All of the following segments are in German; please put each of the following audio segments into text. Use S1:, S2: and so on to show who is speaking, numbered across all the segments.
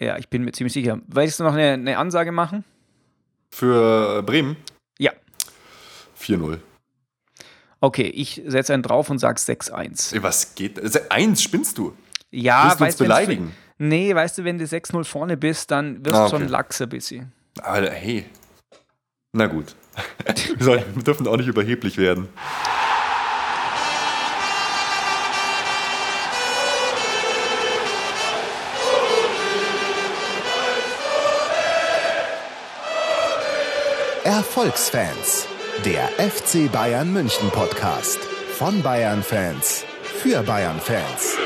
S1: Ja, ich bin mir ziemlich sicher. Willst du noch eine, eine Ansage machen?
S2: Für Bremen?
S1: Ja.
S2: 4-0.
S1: Okay, ich setze einen drauf und sag 6-1.
S2: Was geht? 1 spinnst du?
S1: Ja,
S2: Willst du uns
S1: weißt du, wenn's-
S2: beleidigen?
S1: Nee, weißt du, wenn du 6-0 vorne bist, dann wirst
S2: Ah,
S1: du
S2: okay.
S1: schon lax ein bisschen.
S2: Aber hey. Na gut. wir dürfen auch nicht überheblich werden.
S3: Erfolgsfans, der FC Bayern München Podcast. Von Bayern Fans für Bayern Fans.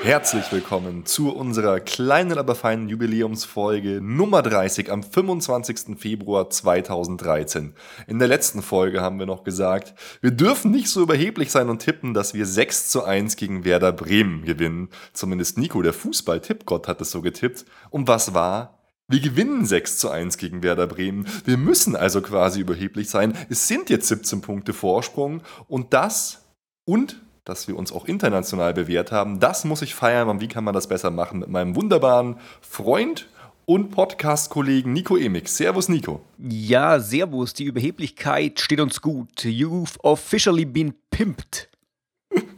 S2: Herzlich willkommen zu unserer kleinen, aber feinen Jubiläumsfolge Nummer 30 am 25. Februar 2013. In der letzten Folge haben wir noch gesagt, wir dürfen nicht so überheblich sein und tippen, dass wir 6 zu 1 gegen Werder Bremen gewinnen. Zumindest Nico, der Fußball-Tippgott, hat es so getippt. Und was war? Wir gewinnen 6 zu 1 gegen Werder Bremen. Wir müssen also quasi überheblich sein. Es sind jetzt 17 Punkte Vorsprung und das und dass wir uns auch international bewährt haben, das muss ich feiern. Und wie kann man das besser machen? Mit meinem wunderbaren Freund und Podcast-Kollegen Nico Emix. Servus, Nico.
S1: Ja, Servus, die Überheblichkeit steht uns gut. You've officially been pimped.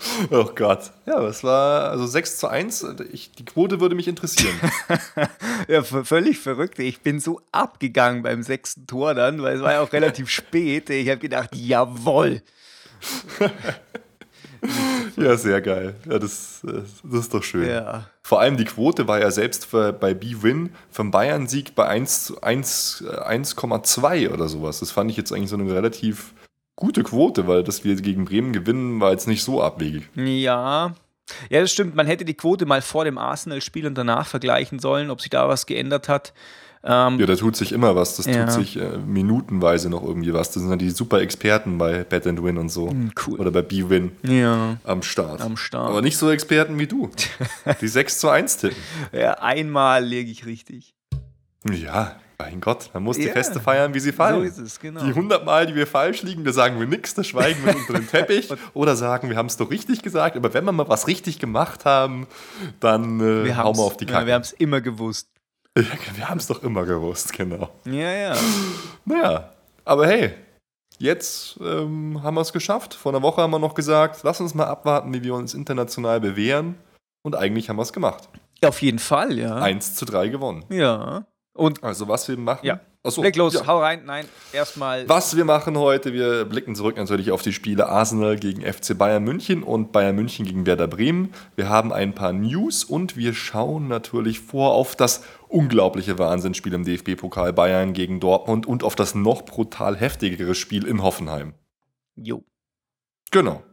S2: Oh Gott. Ja, das war also 6 zu 1. Ich, die Quote würde mich interessieren.
S1: Ja, völlig verrückt. Ich bin so abgegangen beim sechsten Tor dann, weil es war ja auch relativ spät. Ich habe gedacht, jawohl.
S2: ja, sehr geil. Ja, das, das ist doch schön.
S1: Ja.
S2: Vor allem die Quote war ja selbst für, bei B-Win vom Bayern-Sieg bei 1 zu 1, äh, 1,2 oder sowas. Das fand ich jetzt eigentlich so eine relativ gute Quote, weil dass wir gegen Bremen gewinnen, war jetzt nicht so abwegig.
S1: Ja. Ja, das stimmt. Man hätte die Quote mal vor dem Arsenal-Spiel und danach vergleichen sollen, ob sich da was geändert hat. Ähm,
S2: Ja, da tut sich immer was. Das
S1: Ja.
S2: tut sich äh, minutenweise noch irgendwie was. Das sind dann die super Experten bei Bet and Win und so.
S1: Hm, cool.
S2: Oder bei B-Win
S1: ja.
S2: am Start.
S1: Am Start.
S2: Aber nicht so Experten wie du. Die 6 zu 1 tippen.
S1: ja, einmal lege ich richtig.
S2: Ja, mein Gott, man muss die
S1: Ja.
S2: Feste feiern, wie sie fallen.
S1: So ist es, genau.
S2: Die 100 Mal, die wir falsch liegen, da sagen wir nichts, da schweigen wir unter den Teppich oder sagen, wir haben es doch richtig gesagt. Aber wenn wir mal was richtig gemacht haben, dann äh,
S1: wir
S2: hauen wir auf die
S1: ja,
S2: Kacke.
S1: wir haben es immer gewusst.
S2: Ja, wir haben es doch immer gewusst, genau.
S1: Ja, ja.
S2: Naja, aber hey, jetzt ähm, haben wir es geschafft. Vor einer Woche haben wir noch gesagt, lass uns mal abwarten, wie wir uns international bewähren. Und eigentlich haben wir es gemacht.
S1: Auf jeden Fall, ja.
S2: 1 zu 3 gewonnen.
S1: Ja. Und
S2: Also was wir machen.
S1: Ja.
S2: Achso,
S1: leg los,
S2: ja.
S1: hau rein. Nein, erstmal.
S2: Was wir machen heute, wir blicken zurück natürlich auf die Spiele Arsenal gegen FC Bayern München und Bayern München gegen Werder Bremen. Wir haben ein paar News und wir schauen natürlich vor auf das unglaubliche Wahnsinnsspiel im DFB-Pokal Bayern gegen Dortmund und auf das noch brutal heftigere Spiel in Hoffenheim.
S1: Jo.
S2: Genau.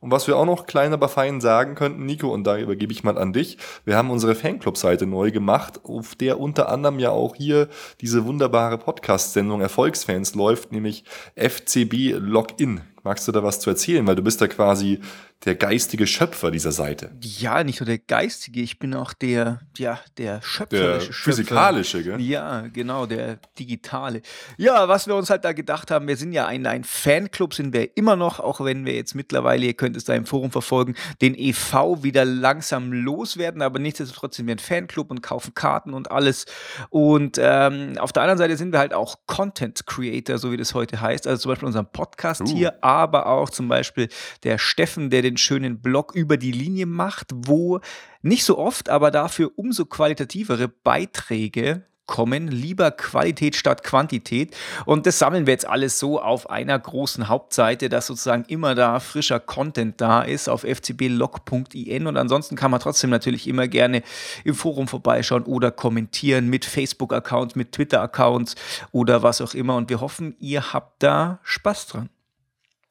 S2: Und was wir auch noch klein aber fein sagen könnten, Nico, und da übergebe ich mal an dich, wir haben unsere Fanclub-Seite neu gemacht, auf der unter anderem ja auch hier diese wunderbare Podcast-Sendung Erfolgsfans läuft, nämlich FCB Login. Magst du da was zu erzählen? Weil du bist da quasi der geistige Schöpfer dieser Seite.
S1: Ja, nicht nur der geistige, ich bin auch der, ja, der
S2: Der
S1: schöpferische Schöpfer.
S2: physikalische, gell?
S1: Ja, genau, der digitale. Ja, was wir uns halt da gedacht haben, wir sind ja ein, ein Fanclub, sind wir immer noch, auch wenn wir jetzt mittlerweile, ihr könnt es da im Forum verfolgen, den EV wieder langsam loswerden, aber nichtsdestotrotz sind wir ein Fanclub und kaufen Karten und alles. Und ähm, auf der anderen Seite sind wir halt auch Content Creator, so wie das heute heißt. Also zum Beispiel unseren Podcast
S2: Uh.
S1: hier, aber auch zum Beispiel der Steffen, der den schönen Blog über die Linie macht, wo nicht so oft, aber dafür umso qualitativere Beiträge kommen, lieber Qualität statt Quantität. Und das sammeln wir jetzt alles so auf einer großen Hauptseite, dass sozusagen immer da frischer Content da ist auf fcblog.in. Und ansonsten kann man trotzdem natürlich immer gerne im Forum vorbeischauen oder kommentieren mit Facebook-Accounts, mit Twitter-Accounts oder was auch immer. Und wir hoffen, ihr habt da Spaß dran.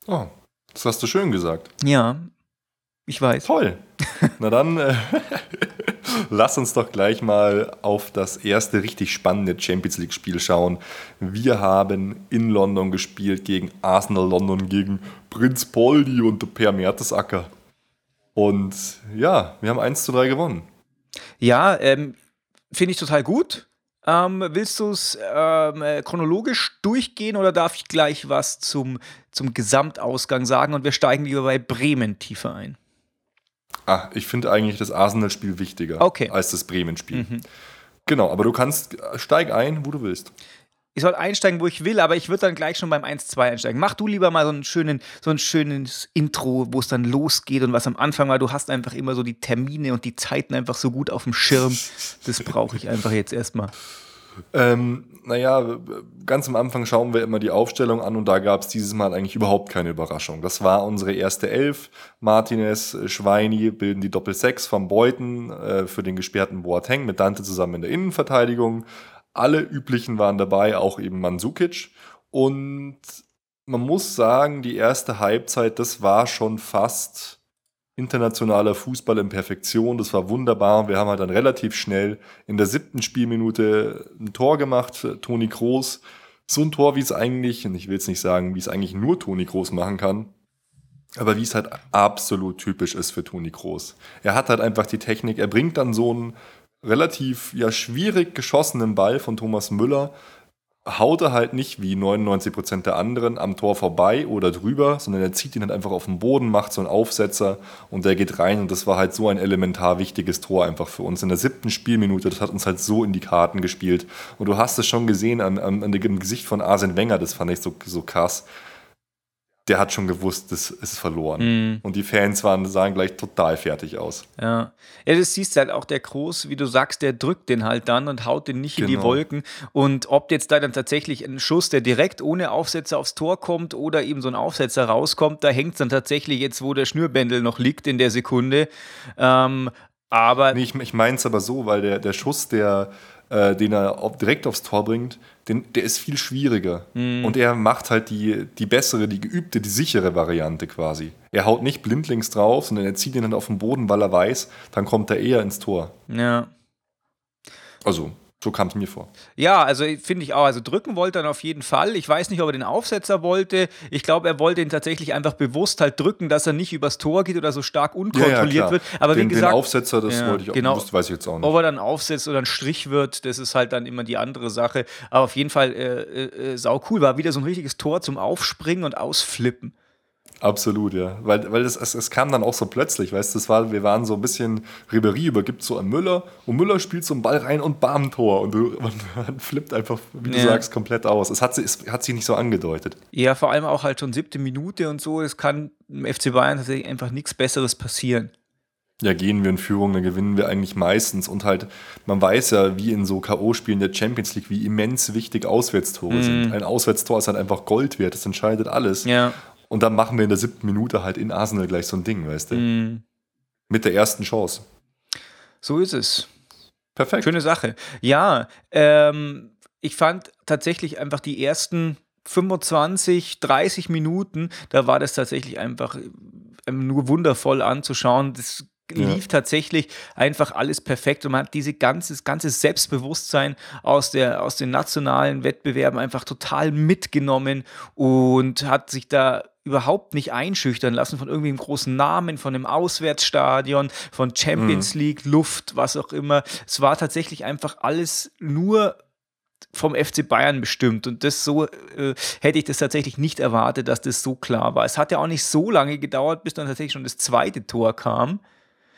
S2: Oh, das hast du schön gesagt.
S1: Ja, ich weiß.
S2: Toll. Na dann, äh, lass uns doch gleich mal auf das erste richtig spannende Champions League-Spiel schauen. Wir haben in London gespielt gegen Arsenal London, gegen Prinz Poldi und Per Mertesacker. Und ja, wir haben 1 zu 3 gewonnen.
S1: Ja, ähm, finde ich total gut. Ähm, willst du es ähm, äh, chronologisch durchgehen oder darf ich gleich was zum, zum Gesamtausgang sagen und wir steigen lieber bei Bremen tiefer ein?
S2: Ah, ich finde eigentlich das Arsenal-Spiel wichtiger
S1: Okay.
S2: als das Bremen-Spiel. Genau, aber du kannst, steig ein, wo du willst.
S1: Ich soll einsteigen, wo ich will, aber ich würde dann gleich schon beim 1-2 einsteigen. Mach du lieber mal so, einen schönen, so ein schönes Intro, wo es dann losgeht und was am Anfang war. Du hast einfach immer so die Termine und die Zeiten einfach so gut auf dem Schirm. Das brauche ich einfach jetzt erstmal.
S2: Ähm, naja, ganz am Anfang schauen wir immer die Aufstellung an und da gab es dieses Mal eigentlich überhaupt keine Überraschung. Das war unsere erste Elf. Martinez, Schweini bilden die Doppel-Sechs von Beuten äh, für den gesperrten Boateng mit Dante zusammen in der Innenverteidigung. Alle üblichen waren dabei, auch eben Mandzukic. Und man muss sagen, die erste Halbzeit, das war schon fast internationaler Fußball in Perfektion. Das war wunderbar. Wir haben halt dann relativ schnell in der siebten Spielminute ein Tor gemacht, Toni Kroos. So ein Tor, wie es eigentlich, und ich will jetzt nicht sagen, wie es eigentlich nur Toni Kroos machen kann, aber wie es halt absolut typisch ist für Toni Kroos. Er hat halt einfach die Technik, er bringt dann so einen relativ ja, schwierig geschossenen Ball von Thomas Müller, haut er halt nicht wie 99% der anderen am Tor vorbei oder drüber, sondern er zieht ihn halt einfach auf den Boden, macht so einen Aufsetzer und der geht rein und das war halt so ein elementar wichtiges Tor einfach für uns in der siebten Spielminute. Das hat uns halt so in die Karten gespielt und du hast es schon gesehen an, an, an dem Gesicht von Arsene Wenger, das fand ich so, so krass. Der hat schon gewusst, das ist verloren. Und die Fans waren, sahen gleich total fertig aus.
S1: Ja. ja, das siehst du halt auch der Groß, wie du sagst, der drückt den halt dann und haut den nicht in die
S2: Genau.
S1: Wolken. Und ob jetzt da dann tatsächlich ein Schuss, der direkt ohne Aufsetzer aufs Tor kommt oder eben so ein Aufsetzer rauskommt, da hängt es dann tatsächlich jetzt, wo der Schnürbändel noch liegt in der Sekunde. Ähm, aber
S2: Nee, ich, ich meine es aber so, weil der, der Schuss, der, äh, den er direkt aufs Tor bringt, den, der ist viel schwieriger. Und er macht halt die, die bessere, die geübte, die sichere Variante quasi. Er haut nicht blindlings drauf, sondern er zieht ihn dann auf den Boden, weil er weiß, dann kommt er eher ins Tor.
S1: ja.
S2: Also, so kam es mir vor.
S1: Ja, also finde ich auch. Also drücken wollte er auf jeden Fall. Ich weiß nicht, ob er den Aufsetzer wollte. Ich glaube, er wollte ihn tatsächlich einfach bewusst halt drücken, dass er nicht übers Tor geht oder so stark unkontrolliert wird. Aber
S2: den,
S1: wie gesagt,
S2: den Aufsetzer, das
S1: Ja,
S2: wollte ich auch,
S1: genau.
S2: das weiß ich jetzt auch nicht.
S1: ob er dann aufsetzt oder ein Strich wird, das ist halt dann immer die andere Sache. Aber auf jeden Fall äh, äh, äh, sau cool. War wieder so ein richtiges Tor zum Aufspringen und Ausflippen.
S2: Absolut, ja. Weil, weil es, es, es kam dann auch so plötzlich, weißt du, war, wir waren so ein bisschen, Ribery übergibt so an Müller und Müller spielt so einen Ball rein und bam, Tor. Und du, man, man flippt einfach, wie du
S1: Ja.
S2: sagst, komplett aus. Es hat, es hat sich nicht so angedeutet.
S1: Ja, vor allem auch halt schon siebte Minute und so. Es kann im FC Bayern tatsächlich einfach nichts Besseres passieren.
S2: Ja, gehen wir in Führung, dann gewinnen wir eigentlich meistens. Und halt, man weiß ja, wie in so K.O.-Spielen der Champions League, wie immens wichtig Auswärtstore sind. Ein Auswärtstor ist halt einfach Gold wert, das entscheidet alles.
S1: Ja.
S2: Und dann machen wir in der siebten Minute halt in Arsenal gleich so ein Ding, weißt du?
S1: Mhm.
S2: Mit der ersten Chance.
S1: So ist es.
S2: Perfekt.
S1: Schöne Sache. Ja, ähm, ich fand tatsächlich einfach die ersten 25, 30 Minuten, da war das tatsächlich einfach ähm, nur wundervoll anzuschauen. Das
S2: Ja.
S1: lief tatsächlich einfach alles perfekt und man hat diese ganze, ganze Selbstbewusstsein aus, der, aus den nationalen Wettbewerben einfach total mitgenommen und hat sich da überhaupt nicht einschüchtern lassen von irgendwie einem großen Namen, von einem Auswärtsstadion, von Champions League, Luft, was auch immer. Es war tatsächlich einfach alles nur vom FC Bayern bestimmt. Und das so äh, hätte ich das tatsächlich nicht erwartet, dass das so klar war. Es hat ja auch nicht so lange gedauert, bis dann tatsächlich schon das zweite Tor kam.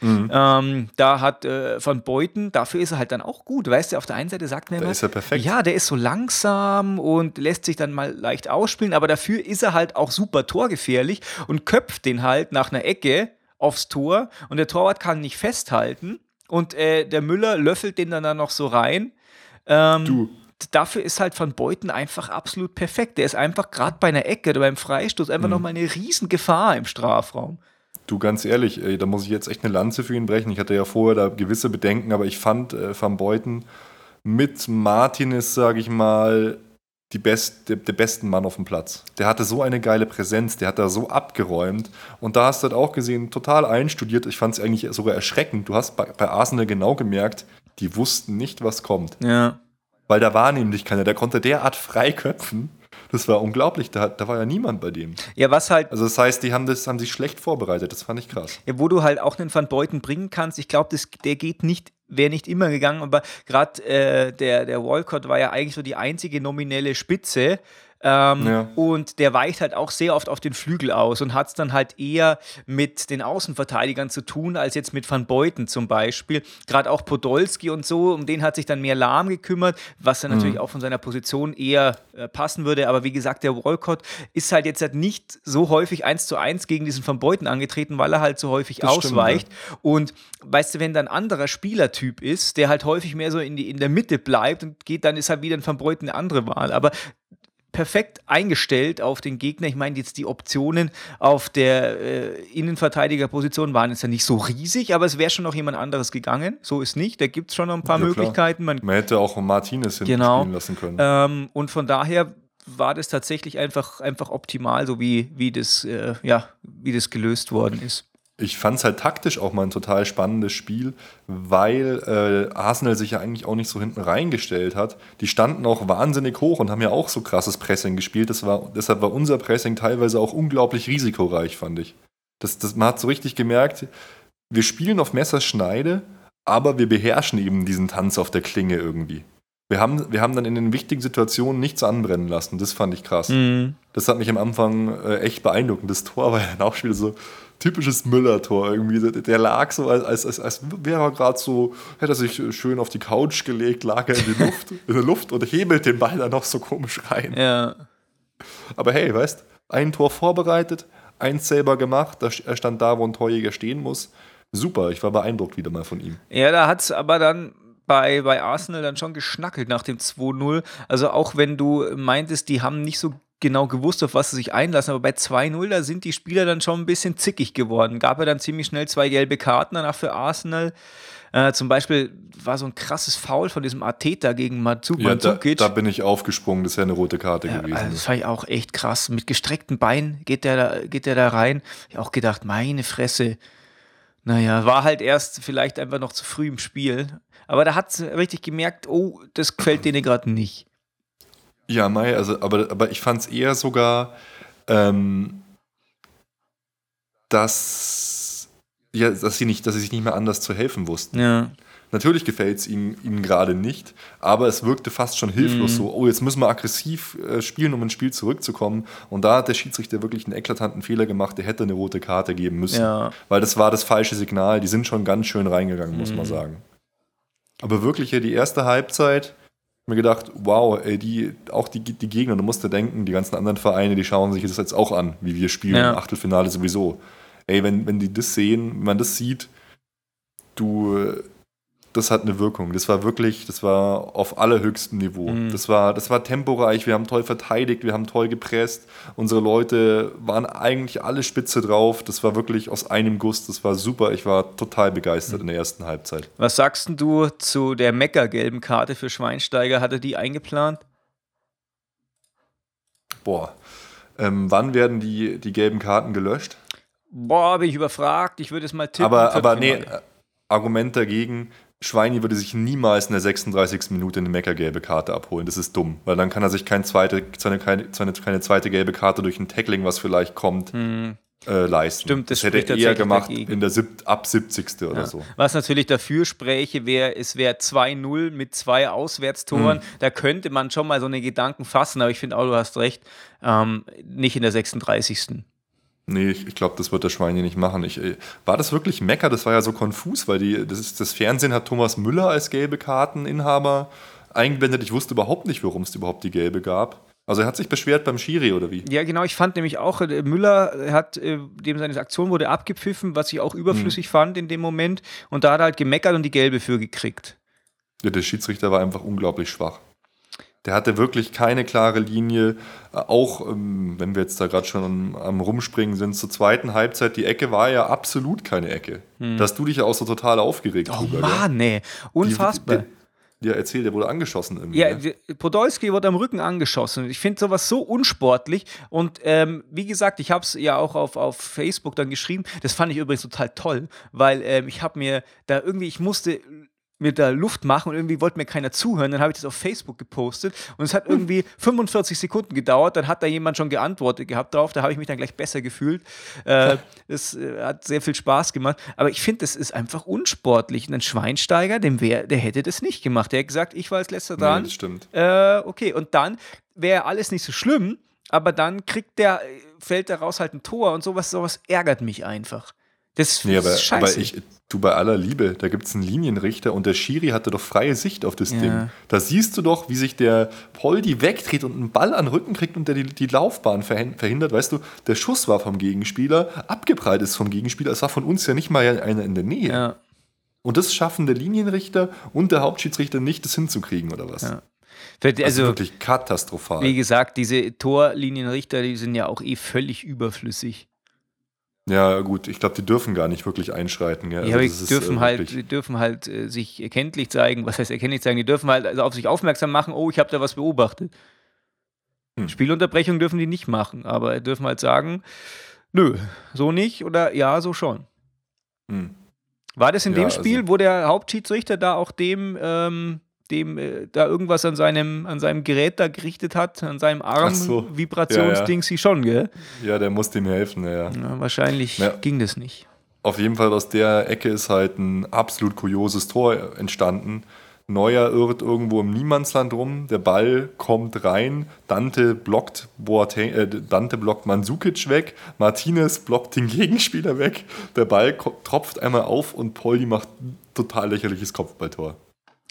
S2: Mhm.
S1: Ähm, da hat äh, Van Beuten, dafür ist er halt dann auch gut. Weißt du, auf der einen Seite sagt man immer,
S2: ist er perfekt.
S1: ja, der ist so langsam und lässt sich dann mal leicht ausspielen, aber dafür ist er halt auch super torgefährlich und köpft den halt nach einer Ecke aufs Tor und der Torwart kann nicht festhalten und äh, der Müller löffelt den dann, dann noch so rein. Ähm,
S2: Du.
S1: Dafür ist halt Van Beuten einfach absolut perfekt. Der ist einfach gerade bei einer Ecke oder beim Freistoß einfach
S2: Mhm.
S1: nochmal eine riesen Gefahr im Strafraum.
S2: Du, ganz ehrlich, ey, da muss ich jetzt echt eine Lanze für ihn brechen. Ich hatte ja vorher da gewisse Bedenken, aber ich fand äh, Van Beuten mit Martinez, sage ich mal, die best, der, der besten Mann auf dem Platz. Der hatte so eine geile Präsenz, der hat da so abgeräumt. Und da hast du halt auch gesehen, total einstudiert. Ich fand es eigentlich sogar erschreckend. Du hast bei, bei Arsenal genau gemerkt, die wussten nicht, was kommt.
S1: Ja.
S2: Weil da war nämlich keiner, der konnte derart frei köpfen. Das war unglaublich, da, da war ja niemand bei dem.
S1: Ja, was halt
S2: Also das heißt, die haben, das, haben sich schlecht vorbereitet, das fand ich krass.
S1: Ja, wo du halt auch einen Van Beuten bringen kannst. Ich glaube, der geht nicht, wäre nicht immer gegangen, aber gerade äh, der, der Walcott war ja eigentlich so die einzige nominelle Spitze. Ähm,
S2: Ja.
S1: Und der weicht halt auch sehr oft auf den Flügel aus und hat es dann halt eher mit den Außenverteidigern zu tun, als jetzt mit Van Beuten zum Beispiel. Gerade auch Podolski und so, um den hat sich dann mehr Lahm gekümmert, was dann natürlich auch von seiner Position eher äh, passen würde. Aber wie gesagt, der Walcott ist halt jetzt halt nicht so häufig eins zu eins gegen diesen Van Beuten angetreten, weil er halt so häufig
S2: Das stimmt,
S1: ausweicht. Und weißt du, wenn da ein anderer Spielertyp ist, der halt häufig mehr so in, die, in der Mitte bleibt und geht, dann ist halt wieder ein Van Beuten eine andere Wahl. Aber perfekt eingestellt auf den Gegner. Ich meine, jetzt die Optionen auf der äh, Innenverteidigerposition waren jetzt ja nicht so riesig, aber es wäre schon noch jemand anderes gegangen. So ist nicht. Da gibt es schon noch ein paar
S2: Ja.
S1: Möglichkeiten. Man
S2: Man hätte auch Martinez hinten
S1: Genau.
S2: spielen lassen können.
S1: ähm, und von daher war das tatsächlich einfach, einfach optimal, so wie, wie, das, äh, ja, wie das gelöst worden ist.
S2: Ich fand es halt taktisch auch mal ein total spannendes Spiel, weil äh, Arsenal sich ja eigentlich auch nicht so hinten reingestellt hat. Die standen auch wahnsinnig hoch und haben ja auch so krasses Pressing gespielt. Das war, deshalb war unser Pressing teilweise auch unglaublich risikoreich, fand ich. Das, das, man hat so richtig gemerkt, wir spielen auf Messerschneide, aber wir beherrschen eben diesen Tanz auf der Klinge irgendwie. Wir haben, wir haben dann in den wichtigen Situationen nichts anbrennen lassen. Das fand ich krass. Das hat mich am Anfang äh, echt beeindruckend. Das Tor war ja dann auch schon wieder so typisches Müller-Tor irgendwie. Der, der lag so, als, als, als, als wäre er gerade so, hätte er sich schön auf die Couch gelegt, lag er in, die Luft, in der Luft und hebelt den Ball dann noch so komisch rein.
S1: Ja.
S2: Aber hey, weißt, ein Tor vorbereitet, eins selber gemacht, er stand da, wo ein Torjäger stehen muss. Super, ich war beeindruckt wieder mal von ihm.
S1: Ja, da hat es aber dann bei, bei Arsenal dann schon geschnackelt nach dem 2-0. Also auch wenn du meintest, die haben nicht so genau gewusst, auf was sie sich einlassen, aber bei 2-0, da sind die Spieler dann schon ein bisschen zickig geworden. Gab ja dann ziemlich schnell zwei gelbe Karten danach für Arsenal. Äh, zum Beispiel war so ein krasses Foul von diesem Arteta gegen Matsu
S2: Ja, da,
S1: Mandzukic.
S2: da bin ich aufgesprungen, das wäre eine rote Karte
S1: Ja,
S2: gewesen.
S1: also das fand ich auch echt krass. Mit gestreckten Beinen geht der da, geht der da rein. Ich hab auch gedacht, meine Fresse. Naja, war halt erst vielleicht einfach noch zu früh im Spiel. Aber da hat richtig gemerkt, oh, das gefällt denen gerade nicht.
S2: Ja, Mai, also, aber, aber ich fand es eher sogar, ähm, dass, ja, dass, sie nicht, dass sie sich nicht mehr anders zu helfen wussten.
S1: Ja.
S2: Natürlich gefällt es ihnen, ihnen gerade nicht, aber es wirkte fast schon hilflos so, oh, jetzt müssen wir aggressiv äh, spielen, um ins Spiel zurückzukommen. Und da hat der Schiedsrichter wirklich einen eklatanten Fehler gemacht, der hätte eine rote Karte geben müssen.
S1: Ja.
S2: Weil das war das falsche Signal, die sind schon ganz schön reingegangen, muss man sagen. Aber wirklich ja die erste Halbzeit, mir gedacht, wow, ey, die, auch die, die Gegner, du musst dir denken, die ganzen anderen Vereine, die schauen sich das jetzt auch an, wie wir spielen
S1: Ja.
S2: im Achtelfinale sowieso. Ey, wenn, wenn die das sehen, wenn man das sieht, du, das hat eine Wirkung. Das war wirklich, das war auf allerhöchstem Niveau. Das, war, das war temporeich, wir haben toll verteidigt, wir haben toll gepresst. Unsere Leute waren eigentlich alle spitze drauf. Das war wirklich aus einem Guss, das war super. Ich war total begeistert in der ersten Halbzeit.
S1: Was sagst du zu der Mecker-gelben Karte für Schweinsteiger? Hat er die eingeplant?
S2: Boah. Ähm, wann werden die, die gelben Karten gelöscht?
S1: Boah, bin ich überfragt. Ich würde es mal tippen.
S2: aber, aber nee, äh, Argument dagegen, Schweini würde sich niemals in der 36. Minute eine Mecker-gelbe Karte abholen. Das ist dumm, weil dann kann er sich kein zweite, seine, keine, seine, keine zweite gelbe Karte durch ein Tackling, was vielleicht kommt, äh, leisten.
S1: Hm. Stimmt, das
S2: hätte er eher gemacht
S1: dagegen.
S2: in der sieb ab 70. oder so.
S1: Was natürlich dafür spräche, wäre, es wäre 2-0 mit zwei Auswärtstoren.
S2: Hm.
S1: Da könnte man schon mal so eine Gedanken fassen, aber ich finde auch, du hast recht, ähm, nicht in der 36.
S2: Nee, ich, ich glaube, das wird der Schweini nicht machen. Ich, äh, war das wirklich Mecker? Das war ja so konfus, weil die, das, ist, das Fernsehen hat Thomas Müller als gelbe Karteninhaber eingeblendet. Ich wusste überhaupt nicht, warum es überhaupt die gelbe gab. Also er hat sich beschwert beim Schiri oder wie?
S1: Ja, genau, ich fand nämlich auch, äh, Müller hat, äh, dem seine Aktion wurde abgepfiffen, was ich auch überflüssig
S2: Hm.
S1: fand in dem Moment. Und da hat er halt gemeckert und die gelbe für gekriegt.
S2: Ja, der Schiedsrichter war einfach unglaublich schwach. Der hatte wirklich keine klare Linie. Äh, Auch ähm, wenn wir jetzt da gerade schon am, Rumspringen sind, zur zweiten Halbzeit, die Ecke war ja absolut keine Ecke. Da hast du dich ja auch so total aufgeregt
S1: Hm. Oh
S2: drüber.
S1: Mann, nee,
S2: Die-
S1: unfassbar.
S2: die- Ja, erzähl, der wurde angeschossen irgendwie.
S1: Ja,
S2: ne?
S1: Podolski wird am Rücken angeschossen. Ich finde sowas so unsportlich. Und ähm, wie gesagt, ich habe es ja auch auf, auf Facebook dann geschrieben. Das fand ich übrigens total toll, weil ähm, ich habe mir da irgendwie, ich musste mir da Luft machen und irgendwie wollte mir keiner zuhören. Dann habe ich das auf Facebook gepostet und es hat irgendwie 45 Sekunden gedauert. Dann hat da jemand schon geantwortet gehabt drauf. Da habe ich mich dann gleich besser gefühlt. Äh, das äh, hat sehr viel Spaß gemacht. Aber ich finde, das ist einfach unsportlich. Und ein Schweinsteiger, dem wär, der hätte das nicht gemacht. Der hat gesagt, ich war als letzter
S2: Nee,
S1: dran.
S2: das stimmt.
S1: Äh, okay, und dann wäre alles nicht so schlimm, aber dann kriegt der, fällt daraus halt ein Tor und sowas, sowas ärgert mich einfach. Das
S2: Nee, aber,
S1: ist scheiße.
S2: aber ich, du bei aller Liebe, da gibt es einen Linienrichter und der Schiri hatte doch freie Sicht auf das
S1: Ja.
S2: Ding. Da siehst du doch, wie sich der Poldi wegdreht und einen Ball an den Rücken kriegt und der die, die Laufbahn verhin- verhindert. Weißt du, der Schuss war vom Gegenspieler, abgeprallt ist vom Gegenspieler. Es war von uns ja nicht mal einer in der Nähe.
S1: ja.
S2: Und das schaffen der Linienrichter und der Hauptschiedsrichter nicht, das hinzukriegen, oder was?
S1: Ja.
S2: Also,
S1: Also,
S2: wirklich katastrophal.
S1: wie gesagt, diese Torlinienrichter, die sind ja auch eh völlig überflüssig.
S2: Ja, gut, ich glaube, die dürfen gar nicht wirklich einschreiten. Ja,
S1: Ja,
S2: Also
S1: die
S2: ist,
S1: dürfen
S2: äh,
S1: halt, die dürfen halt äh, sich erkenntlich zeigen. Was heißt erkenntlich zeigen? Die dürfen halt also auf sich aufmerksam machen, oh, ich habe da was beobachtet.
S2: Hm.
S1: Spielunterbrechung dürfen die nicht machen, aber dürfen halt sagen, nö, so nicht oder ja, so schon.
S2: Hm.
S1: War das in
S2: Ja,
S1: dem
S2: also-
S1: Spiel, wo der Hauptschiedsrichter da auch dem, ähm, dem äh, da irgendwas an seinem, an seinem Gerät da gerichtet hat, an seinem Arm,
S2: so.
S1: Vibrationsding, sie schon, gell?
S2: Ja, der muss dem helfen, ja. ja.
S1: Ja, wahrscheinlich
S2: Ja.
S1: ging das nicht.
S2: Auf jeden Fall aus der Ecke ist halt ein absolut kurioses Tor entstanden. Neuer irrt irgendwo im Niemandsland rum, der Ball kommt rein, Dante blockt, Boateng, äh, Dante blockt Mandzukic weg, Martinez blockt den Gegenspieler weg, der Ball tropft einmal auf und Poldi macht total lächerliches Kopfballtor.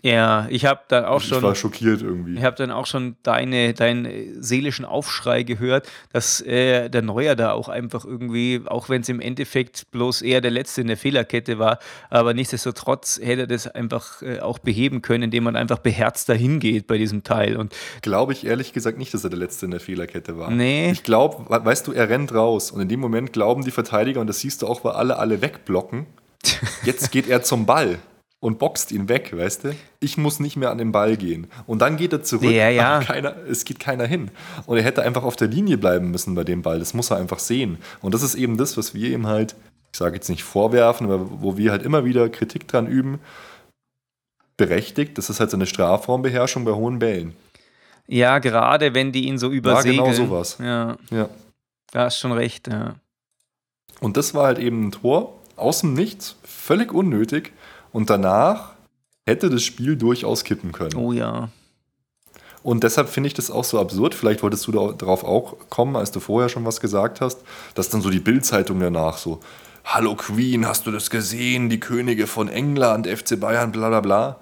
S1: Ja, ich habe dann auch
S2: ich
S1: schon.
S2: war schockiert irgendwie.
S1: Ich habe dann auch schon deine, deinen seelischen Aufschrei gehört, dass äh, der Neuer da auch einfach irgendwie, auch wenn es im Endeffekt bloß eher der Letzte in der Fehlerkette war, aber nichtsdestotrotz hätte er das einfach äh, auch beheben können, indem man einfach beherzt dahin geht bei diesem Teil. Und
S2: Glaube ich ehrlich gesagt nicht, dass er der Letzte in der Fehlerkette war.
S1: Nee.
S2: Ich glaube, weißt du, er rennt raus und in dem Moment glauben die Verteidiger, und das siehst du auch, weil alle alle wegblocken, jetzt geht er zum Ball und boxt ihn weg, weißt du? Ich muss nicht mehr an den Ball gehen. Und dann geht er zurück,
S1: Ja, ja.
S2: keiner, es geht keiner hin. Und er hätte einfach auf der Linie bleiben müssen bei dem Ball. Das muss er einfach sehen. Und das ist eben das, was wir ihm halt, ich sage jetzt nicht vorwerfen, aber wo wir halt immer wieder Kritik dran üben, berechtigt. Das ist halt so eine Strafraumbeherrschung bei hohen Bällen.
S1: ja, gerade wenn die ihn so übersegeln.
S2: genau sowas.
S1: Ja,
S2: Ja.
S1: da hast schon recht, ja.
S2: Und das war halt eben ein Tor aus dem Nichts, völlig unnötig. Und danach hätte das Spiel durchaus kippen können.
S1: Oh ja.
S2: Und deshalb finde ich das auch so absurd. Vielleicht wolltest du da- darauf auch kommen, als du vorher schon was gesagt hast, dass dann so die Bildzeitung danach so: Hallo Queen, hast du das gesehen? Die Könige von England, FC Bayern, bla bla bla.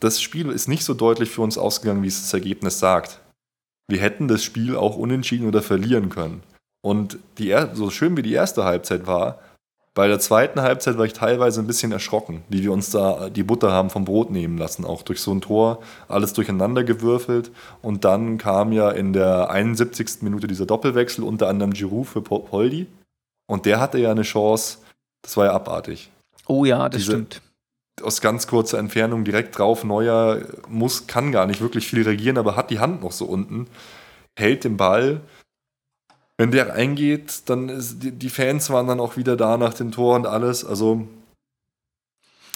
S2: Das Spiel ist nicht so deutlich für uns ausgegangen, wie es das Ergebnis sagt. Wir hätten das Spiel auch unentschieden oder verlieren können. Und die, so schön wie die erste Halbzeit war, bei der zweiten Halbzeit war ich teilweise ein bisschen erschrocken, wie wir uns da die Butter haben vom Brot nehmen lassen. Auch durch so ein Tor alles durcheinander gewürfelt. Und dann kam ja in der 71. Minute dieser Doppelwechsel, unter anderem Giroud für Po- Poldi. Und der hatte ja eine Chance, das war ja abartig.
S1: Oh ja, das
S2: Diese-
S1: stimmt.
S2: Aus ganz kurzer Entfernung direkt drauf, Neuer muss, kann gar nicht wirklich viel reagieren, aber hat die Hand noch so unten, hält den Ball. Wenn der eingeht, dann ist die, die Fans waren dann auch wieder da nach dem Tor und alles. Also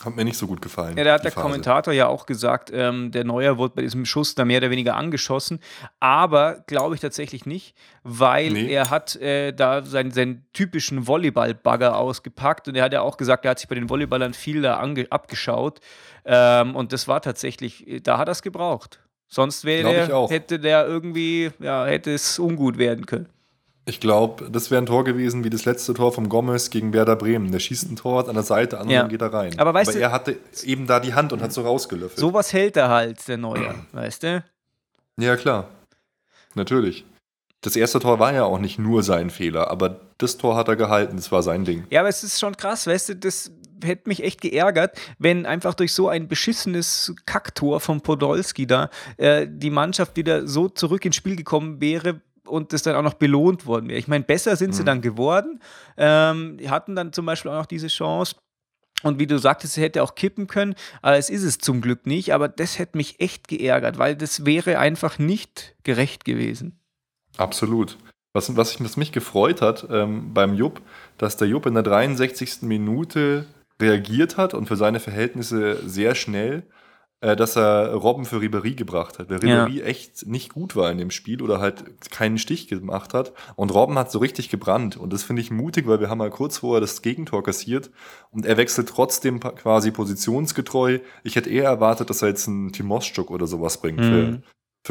S2: hat mir nicht so gut gefallen.
S1: Ja, da hat der
S2: Phase.
S1: Kommentator ja auch gesagt, ähm, der Neuer wurde bei diesem Schuss da mehr oder weniger angeschossen. Aber glaube ich tatsächlich nicht, weil
S2: Nee.
S1: er hat äh, da seinen, seinen typischen Volleyball-Bagger ausgepackt und er hat ja auch gesagt, er hat sich bei den Volleyballern viel da abgeschaut. Ähm, und das war tatsächlich, da hat er es gebraucht. Sonst wäre, hätte der irgendwie, ja, hätte es ungut werden können.
S2: Ich glaube, das wäre ein Tor gewesen wie das letzte Tor vom Gomez gegen Werder Bremen. Der schießt ein Tor an der Seite an
S1: Ja.
S2: und dann geht er rein.
S1: Aber weißt du-
S2: er hatte eben da die Hand und hat so rausgelöffelt.
S1: Sowas hält er halt, der Neuer, weißt du?
S2: Ja, klar. Natürlich. Das erste Tor war ja auch nicht nur sein Fehler, aber das Tor hat er gehalten, das war sein Ding.
S1: Ja, aber es ist schon krass, weißt du, das hätte mich echt geärgert, wenn einfach durch so ein beschissenes Kacktor von Podolski da äh, die Mannschaft wieder so zurück ins Spiel gekommen wäre und das dann auch noch belohnt worden wäre. Ich meine, besser sind sie dann geworden. Ähm, die hatten dann zum Beispiel auch noch diese Chance. Und wie du sagtest, es hätte auch kippen können, aber es ist es zum Glück nicht. Aber das hätte mich echt geärgert, weil das wäre einfach nicht gerecht gewesen.
S2: Absolut. Was, was, ich, was mich gefreut hat ähm, beim Jupp, dass der Jupp in der 63. Minute reagiert hat und für seine Verhältnisse sehr schnell, dass er Robben für Ribéry gebracht hat. Weil
S1: Ja.
S2: Ribéry echt nicht gut war in dem Spiel oder halt keinen Stich gemacht hat. Und Robben hat so richtig gebrannt. Und das finde ich mutig, weil wir haben mal kurz vorher das Gegentor kassiert und er wechselt trotzdem quasi positionsgetreu. Ich hätte eher erwartet, dass er jetzt einen Timoschuk oder sowas bringt
S1: Mhm.
S2: für,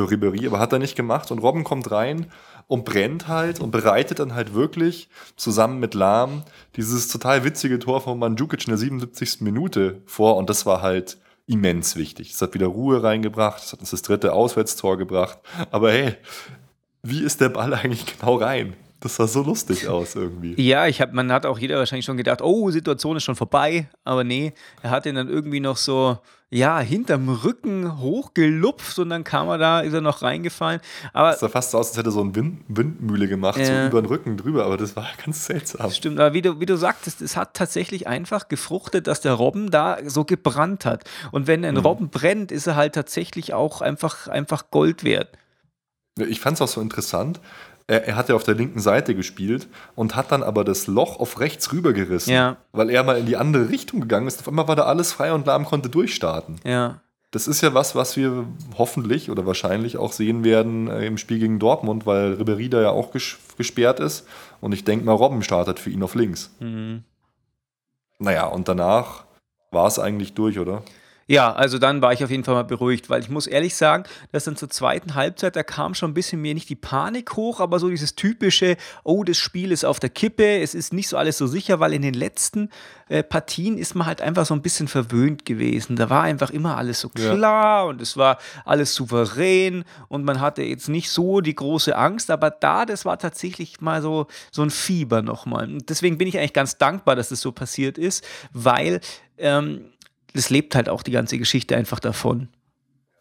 S2: für Ribery, aber hat er nicht gemacht. Und Robben kommt rein und brennt halt und bereitet dann halt wirklich zusammen mit Lahm dieses total witzige Tor von Mandzukic in der 77. Minute vor. Und das war halt immens wichtig. Es hat wieder Ruhe reingebracht, es hat uns das dritte Auswärtstor gebracht. Aber hey, wie ist der Ball eigentlich genau rein? Das sah so lustig aus irgendwie.
S1: Ja, ich hab, man hat auch jeder wahrscheinlich schon gedacht, oh, Situation ist schon vorbei. Aber nee, er hat ihn dann irgendwie noch so, ja, hinterm Rücken hochgelupft und dann kam er da, ist er noch reingefallen. Aber
S2: es sah fast so aus, als hätte er so eine Wind, Windmühle gemacht,
S1: Ja.
S2: so über den Rücken drüber, aber das war ganz seltsam.
S1: Stimmt, aber wie du, wie du sagtest, es hat tatsächlich einfach gefruchtet, dass der Robben da so gebrannt hat. Und wenn ein Robben brennt, ist er halt tatsächlich auch einfach, einfach Gold wert.
S2: Ich fand es auch so interessant. Er, er hat ja auf der linken Seite gespielt und hat dann aber das Loch auf rechts rübergerissen,
S1: Ja.
S2: weil er mal in die andere Richtung gegangen ist. Auf einmal war da alles frei und Lahm konnte durchstarten.
S1: Ja.
S2: Das ist ja was, was wir hoffentlich oder wahrscheinlich auch sehen werden äh, im Spiel gegen Dortmund, weil Ribéry da ja auch ges gesperrt ist. Und ich denke mal, Robben startet für ihn auf links.
S1: Mhm.
S2: Naja, und danach war es eigentlich durch, oder?
S1: Ja, also dann war ich auf jeden Fall mal beruhigt, weil ich muss ehrlich sagen, dass dann zur zweiten Halbzeit, da kam schon ein bisschen mehr nicht die Panik hoch, aber so dieses typische, oh, das Spiel ist auf der Kippe, es ist nicht so alles so sicher, weil in den letzten äh, Partien ist man halt einfach so ein bisschen verwöhnt gewesen. Da war einfach immer alles so
S2: Ja.
S1: klar und es war alles souverän und man hatte jetzt nicht so die große Angst, aber da, das war tatsächlich mal so, so ein Fieber nochmal. Und deswegen bin ich eigentlich ganz dankbar, dass das so passiert ist, weil ähm, es lebt halt auch die ganze Geschichte einfach davon.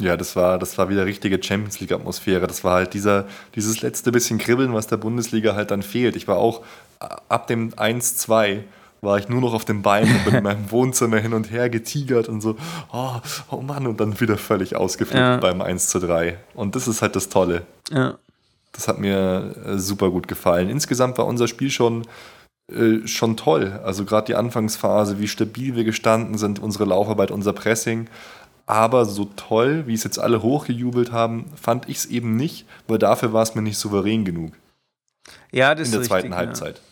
S2: Ja, das war, das war wieder richtige Champions League-Atmosphäre. Das war halt dieser, dieses letzte bisschen Kribbeln, was der Bundesliga halt dann fehlt. Ich war auch ab dem 1-2 war ich nur noch auf den Beinen und bin in meinem Wohnzimmer hin und her getigert und so, oh, oh Mann, und dann wieder völlig ausgeflippt
S1: Ja.
S2: beim 1 zu 3. Und das ist halt das Tolle.
S1: Ja.
S2: Das hat mir äh, super gut gefallen. Insgesamt war unser Spiel schon, äh, schon toll. Also gerade die Anfangsphase, wie stabil wir gestanden sind, unsere Laufarbeit, unser Pressing. Aber so toll, wie es jetzt alle hochgejubelt haben, fand ich es eben nicht, weil dafür war es mir nicht souverän genug
S1: Ja, das
S2: in der
S1: ist
S2: zweiten
S1: richtig,
S2: Halbzeit.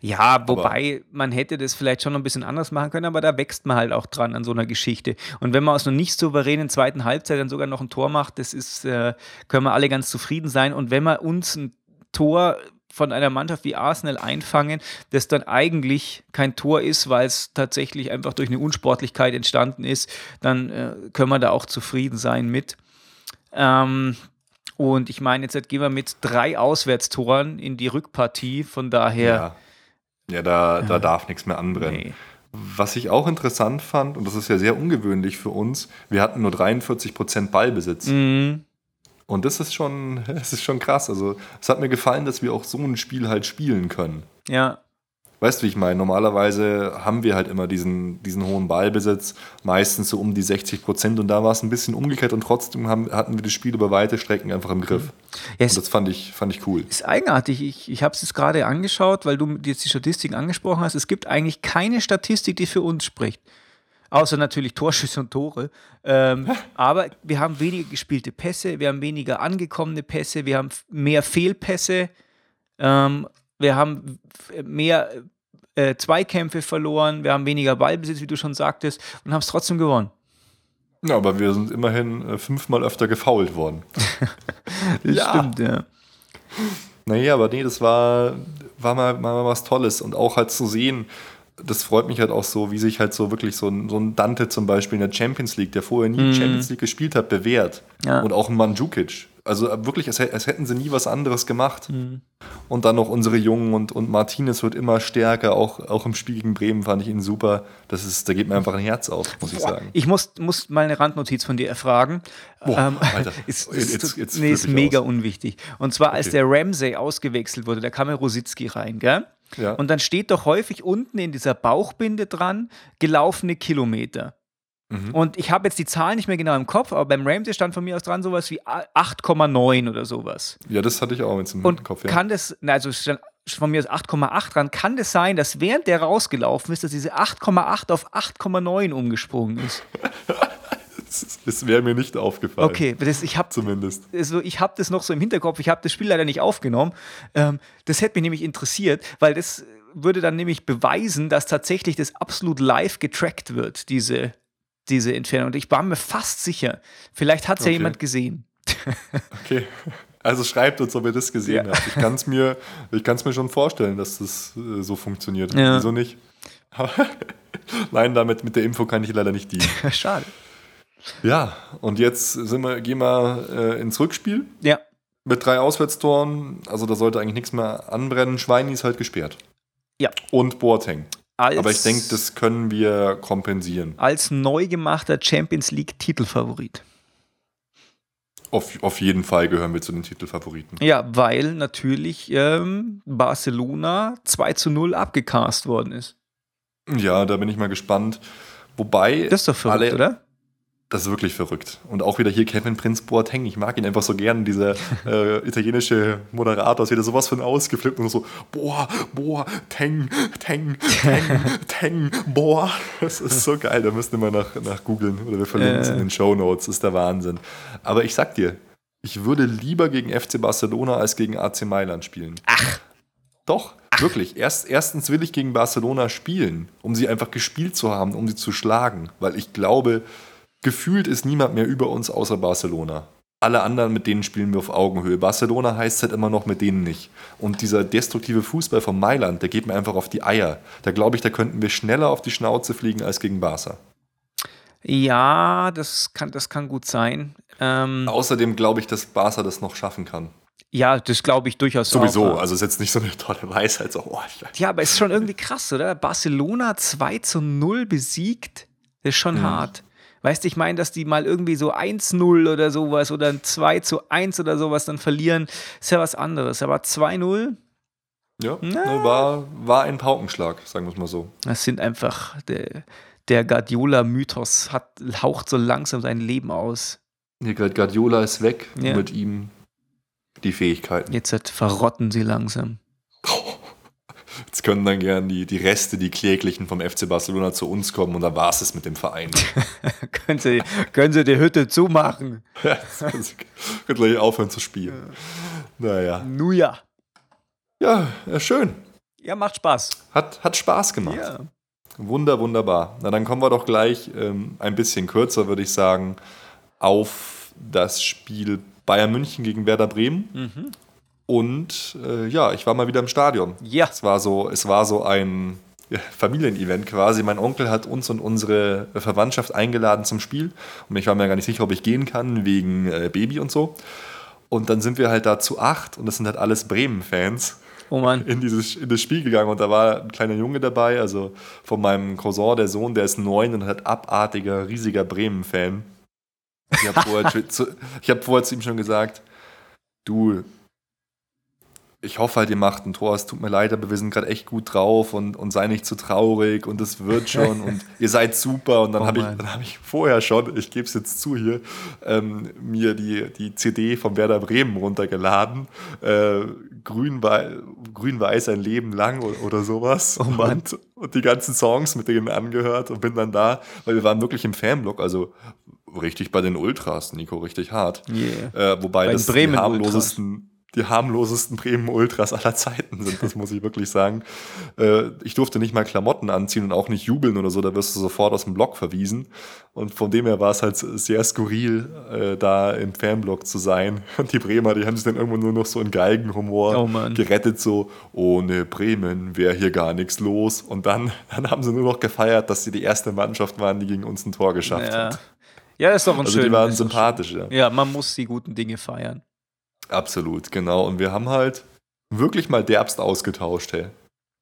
S1: Ja. ja, wobei man hätte das vielleicht schon noch ein bisschen anders machen können, aber da wächst man halt auch dran an so einer Geschichte. Und wenn man aus einer nicht souveränen zweiten Halbzeit dann sogar noch ein Tor macht, das ist, äh, können wir alle ganz zufrieden sein. Und wenn wir uns ein Tor von einer Mannschaft wie Arsenal einfangen, das dann eigentlich kein Tor ist, weil es tatsächlich einfach durch eine Unsportlichkeit entstanden ist, dann äh, können wir da auch zufrieden sein mit. Ähm, und ich meine, jetzt gehen wir mit drei Auswärtstoren in die Rückpartie, von daher.
S2: Ja, ja da, da darf nichts mehr anbrennen.
S1: Nee.
S2: Was ich auch interessant fand, und das ist ja sehr ungewöhnlich für uns, wir hatten nur 43% Ballbesitz.
S1: Mhm.
S2: Und das ist schon, das ist schon krass. Also, es hat mir gefallen, dass wir auch so ein Spiel halt spielen können.
S1: Ja,
S2: Weißt du, wie ich meine? Normalerweise haben wir halt immer diesen, diesen hohen Ballbesitz, meistens so um die 60 Prozent. Und da war es ein bisschen umgekehrt und trotzdem haben, hatten wir das Spiel über weite Strecken einfach im Griff.
S1: ja
S2: das fand ich, fand ich cool.
S1: ist eigenartig. Ich, ich habe es jetzt gerade angeschaut, weil du jetzt die Statistiken angesprochen hast. Es gibt eigentlich keine Statistik, die für uns spricht. Außer natürlich Torschüsse und Tore. Ähm, aber wir haben weniger gespielte Pässe, wir haben weniger angekommene Pässe, wir haben mehr Fehlpässe, ähm, wir haben mehr äh, Zweikämpfe verloren, wir haben weniger Ballbesitz, wie du schon sagtest, und haben es trotzdem gewonnen.
S2: Ja, aber wir sind immerhin äh, fünfmal öfter gefoult worden.
S1: Das
S2: Ja.
S1: stimmt, ja.
S2: Naja, aber nee, das war, war mal, mal was Tolles. Und auch halt zu sehen, das freut mich halt auch so, wie sich halt so wirklich so ein, so ein Dante zum Beispiel in der Champions League, der vorher nie Champions League gespielt hat, bewährt.
S1: Ja.
S2: Und auch ein Mandzukic. Also äh, wirklich, als, als hätten sie nie was anderes gemacht. Und dann noch unsere Jungen und, und Martinez wird immer stärker, auch, auch im Spiel gegen Bremen fand ich ihn super. Das ist, da geht mir einfach ein Herz auf, muss ich sagen.
S1: Ich muss, muss mal eine Randnotiz von dir erfragen.
S2: Boah, Alter.
S1: ist,
S2: Jetzt-
S1: ist,
S2: jetzt
S1: nee, ist mega
S2: aus.
S1: unwichtig. Und zwar, als
S2: Okay.
S1: der Ramsey ausgewechselt wurde, da kam ja Rositzky rein, gell?
S2: Ja.
S1: Und dann steht doch häufig unten in dieser Bauchbinde dran, gelaufene Kilometer.
S2: Mhm.
S1: Und ich habe jetzt die Zahlen nicht mehr genau im Kopf, aber beim Ramsey stand von mir aus dran sowas wie 8,9 oder sowas.
S2: Ja, das hatte ich auch jetzt im
S1: Und
S2: Kopf. Ja.
S1: kann das, also stand von mir aus 8,8 dran, kann das sein, dass während der rausgelaufen ist, dass diese 8,8 auf 8,9 umgesprungen ist?
S2: Das, das wäre mir nicht aufgefallen.
S1: Okay, das, ich habe
S2: Zumindest.
S1: also ich habe das noch so im Hinterkopf, ich habe das Spiel leider nicht aufgenommen. Ähm, das hätte mich nämlich interessiert, weil das würde dann nämlich beweisen, dass tatsächlich das absolut live getrackt wird, diese, diese Entfernung. Und ich war mir fast sicher, vielleicht hat es ja
S2: Okay.
S1: jemand gesehen.
S2: Okay. Also schreibt uns, ob ihr das gesehen
S1: Ja.
S2: habt. Ich kann es mir, ich mir schon vorstellen, dass das äh, so funktioniert.
S1: Ja.
S2: Wieso nicht? Nein, damit mit der Info kann ich leider nicht dienen.
S1: Schade.
S2: Ja, und jetzt sind wir, gehen wir äh, ins Rückspiel
S1: Ja.
S2: mit drei Auswärtstoren. Also da sollte eigentlich nichts mehr anbrennen. Schweini ist halt gesperrt.
S1: Ja.
S2: Und Boateng.
S1: Als,
S2: Aber ich denke, das können wir kompensieren.
S1: als neu gemachter Champions League Titelfavorit.
S2: Auf, auf jeden Fall gehören wir zu den Titelfavoriten.
S1: Ja, weil natürlich ähm, Barcelona 2 zu 0 abgecast worden ist.
S2: Ja, da bin ich mal gespannt. Wobei,
S1: Das ist doch verrückt,
S2: alle,
S1: oder?
S2: Das ist wirklich verrückt. Und auch wieder hier Kevin Prinz Boateng. Ich mag ihn einfach so gern, dieser äh, italienische Moderator ist wieder sowas von ausgeflippt und so, boah, boah, Teng, Teng, Teng, Teng, boah. Das ist so geil, da müsst ihr mal nach, nach googeln oder wir verlinken es
S1: Äh.
S2: in den Show Notes. Das ist der Wahnsinn. Aber ich sag dir, ich würde lieber gegen FC Barcelona als gegen AC Mailand spielen.
S1: Ach.
S2: Doch, wirklich. Erst, erstens will ich gegen Barcelona spielen, um sie einfach gespielt zu haben, um sie zu schlagen. Weil ich glaube, gefühlt ist niemand mehr über uns außer Barcelona. Alle anderen, mit denen spielen wir auf Augenhöhe. Barcelona heißt halt immer noch mit denen nicht. Und dieser destruktive Fußball von Mailand, der geht mir einfach auf die Eier. Da glaube ich, da könnten wir schneller auf die Schnauze fliegen als gegen Barca.
S1: Ja, das kann, das kann gut sein. Ähm,
S2: Außerdem glaube ich, dass Barca das noch schaffen kann.
S1: ja, das glaube ich durchaus
S2: Sowieso.
S1: auch.
S2: Also ist jetzt nicht so eine tolle Weisheit. So, oh,
S1: Ja, aber es ist schon irgendwie krass, oder? Barcelona 2 zu 0 besiegt, ist schon
S2: Mhm.
S1: hart. Weißt du, ich meine, dass die mal irgendwie so 1-0 oder sowas oder ein 2 zu 1 oder sowas dann verlieren, ist ja was anderes. Aber 2-0,
S2: ja,
S1: Na.
S2: ne, war, war ein Paukenschlag, sagen wir es mal so.
S1: das sind einfach, der, der Guardiola-Mythos hat, haucht so langsam sein Leben aus.
S2: Nee, Guardiola ist weg,
S1: Ja.
S2: mit ihm die Fähigkeiten.
S1: Jetzt verrotten sie langsam.
S2: Jetzt können dann gern die, die Reste, die kläglichen vom FC Barcelona zu uns kommen und dann war es mit dem Verein.
S1: können, sie, können sie die Hütte zumachen?
S2: Jetzt Könnt gleich aufhören zu spielen. Naja.
S1: Nu ja.
S2: Ja, ja, schön.
S1: Ja, macht Spaß.
S2: Hat, hat Spaß gemacht.
S1: Ja.
S2: Wunder, wunderbar. Na, dann kommen wir doch gleich ähm, ein bisschen kürzer, würde ich sagen, auf das Spiel Bayern München gegen Werder Bremen.
S1: Mhm.
S2: Und äh, ja, ich war mal wieder im Stadion.
S1: Ja.
S2: Es war so, es war so ein Familienevent quasi. Mein Onkel hat uns und unsere Verwandtschaft eingeladen zum Spiel. Und ich war mir gar nicht sicher, ob ich gehen kann, wegen äh, Baby und so. Und dann sind wir halt da zu acht und das sind halt alles Bremen-Fans
S1: Oh Mann.
S2: in, dieses, in das Spiel gegangen und da war ein kleiner Junge dabei, also von meinem Cousin, der Sohn, der ist neun und hat abartiger, riesiger Bremen-Fan. Ich habe vorher, zu- ich hab vorher zu ihm schon gesagt, du, ich hoffe halt, ihr macht ein Tor, es tut mir leid, aber wir sind gerade echt gut drauf und, und sei nicht zu traurig und es wird schon und ihr seid super und dann
S1: Oh
S2: habe ich, dann hab ich vorher schon, ich gebe es jetzt zu hier, ähm, mir die, die CD von Werder Bremen runtergeladen, äh, Grün-Wei- Grün-Weiß ein Leben lang oder, sowas
S1: Oh Mann.
S2: und, und die ganzen Songs mit denen angehört und bin dann da, weil wir waren wirklich im Fanblock, also richtig bei den Ultras, Nico, richtig hart.
S1: Yeah.
S2: Äh, wobei
S1: Bei
S2: das die
S1: Bremen
S2: harmlosesten, die harmlosesten Bremen-Ultras aller Zeiten sind, das muss ich wirklich sagen. Äh, ich durfte nicht mal Klamotten anziehen und auch nicht jubeln oder so, da wirst du sofort aus dem Block verwiesen. Und von dem her war es halt sehr skurril, äh, da im Fanblock zu sein. Und die Bremer, die haben sich dann irgendwo nur noch so in Galgenhumor
S1: Oh
S2: gerettet, so, ohne Bremen wäre hier gar nichts los. Und dann, dann haben sie nur noch gefeiert, dass sie die erste Mannschaft waren, die gegen uns ein Tor geschafft
S1: Ja.
S2: hat.
S1: ja, das ist doch ein
S2: Also
S1: schön.
S2: die waren sympathisch, ja.
S1: Ja, man muss die guten Dinge feiern.
S2: Absolut, genau. Und wir haben halt wirklich mal derbst ausgetauscht, hey.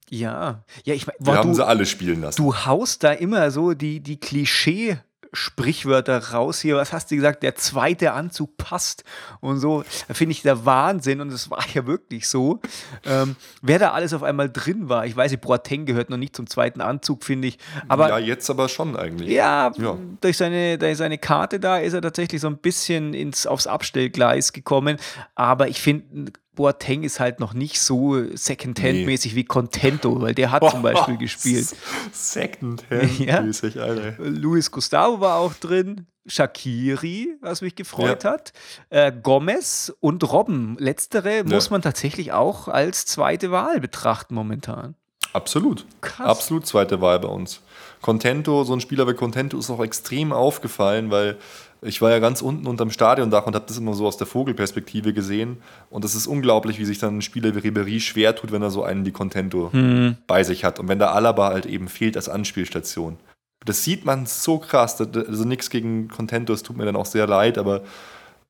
S1: Ja. Ja, ich meine,
S2: Wir haben
S1: du,
S2: sie alle spielen lassen.
S1: du haust da immer so die, die Klischee. Sprichwörter raus hier. Was hast du gesagt? Der zweite Anzug passt und so. Da finde ich der Wahnsinn und es war ja wirklich so. Ähm, wer da alles auf einmal drin war, ich weiß nicht, Boateng gehört noch nicht zum zweiten Anzug, finde ich. Aber
S2: ja, jetzt aber schon eigentlich.
S1: Ja,
S2: Ja.
S1: Durch, seine, durch seine Karte da ist er tatsächlich so ein bisschen ins, aufs Abstellgleis gekommen. Aber ich finde, Boateng ist halt noch nicht so Second-Hand-mäßig wie Contento, weil der hat zum Beispiel gespielt.
S2: Second-Hand-mäßig, Alter.
S1: Luis Gustavo war auch drin. Shakiri, was mich gefreut hat. Äh, Gomez und Robben. Letztere muss man tatsächlich auch als zweite Wahl betrachten momentan.
S2: Absolut.
S1: Krass.
S2: Absolut zweite Wahl bei uns. Contento, so ein Spieler wie Contento ist auch extrem aufgefallen, weil ich war ja ganz unten unterm Stadiondach und habe das immer so aus der Vogelperspektive gesehen. Und es ist unglaublich, wie sich dann ein Spieler wie Ribery schwer tut, wenn er so einen wie Contento
S1: Hm.
S2: bei sich hat. Und wenn der Alaba halt eben fehlt als Anspielstation. Das sieht man so krass. Also nichts gegen Contento, es tut mir dann auch sehr leid, aber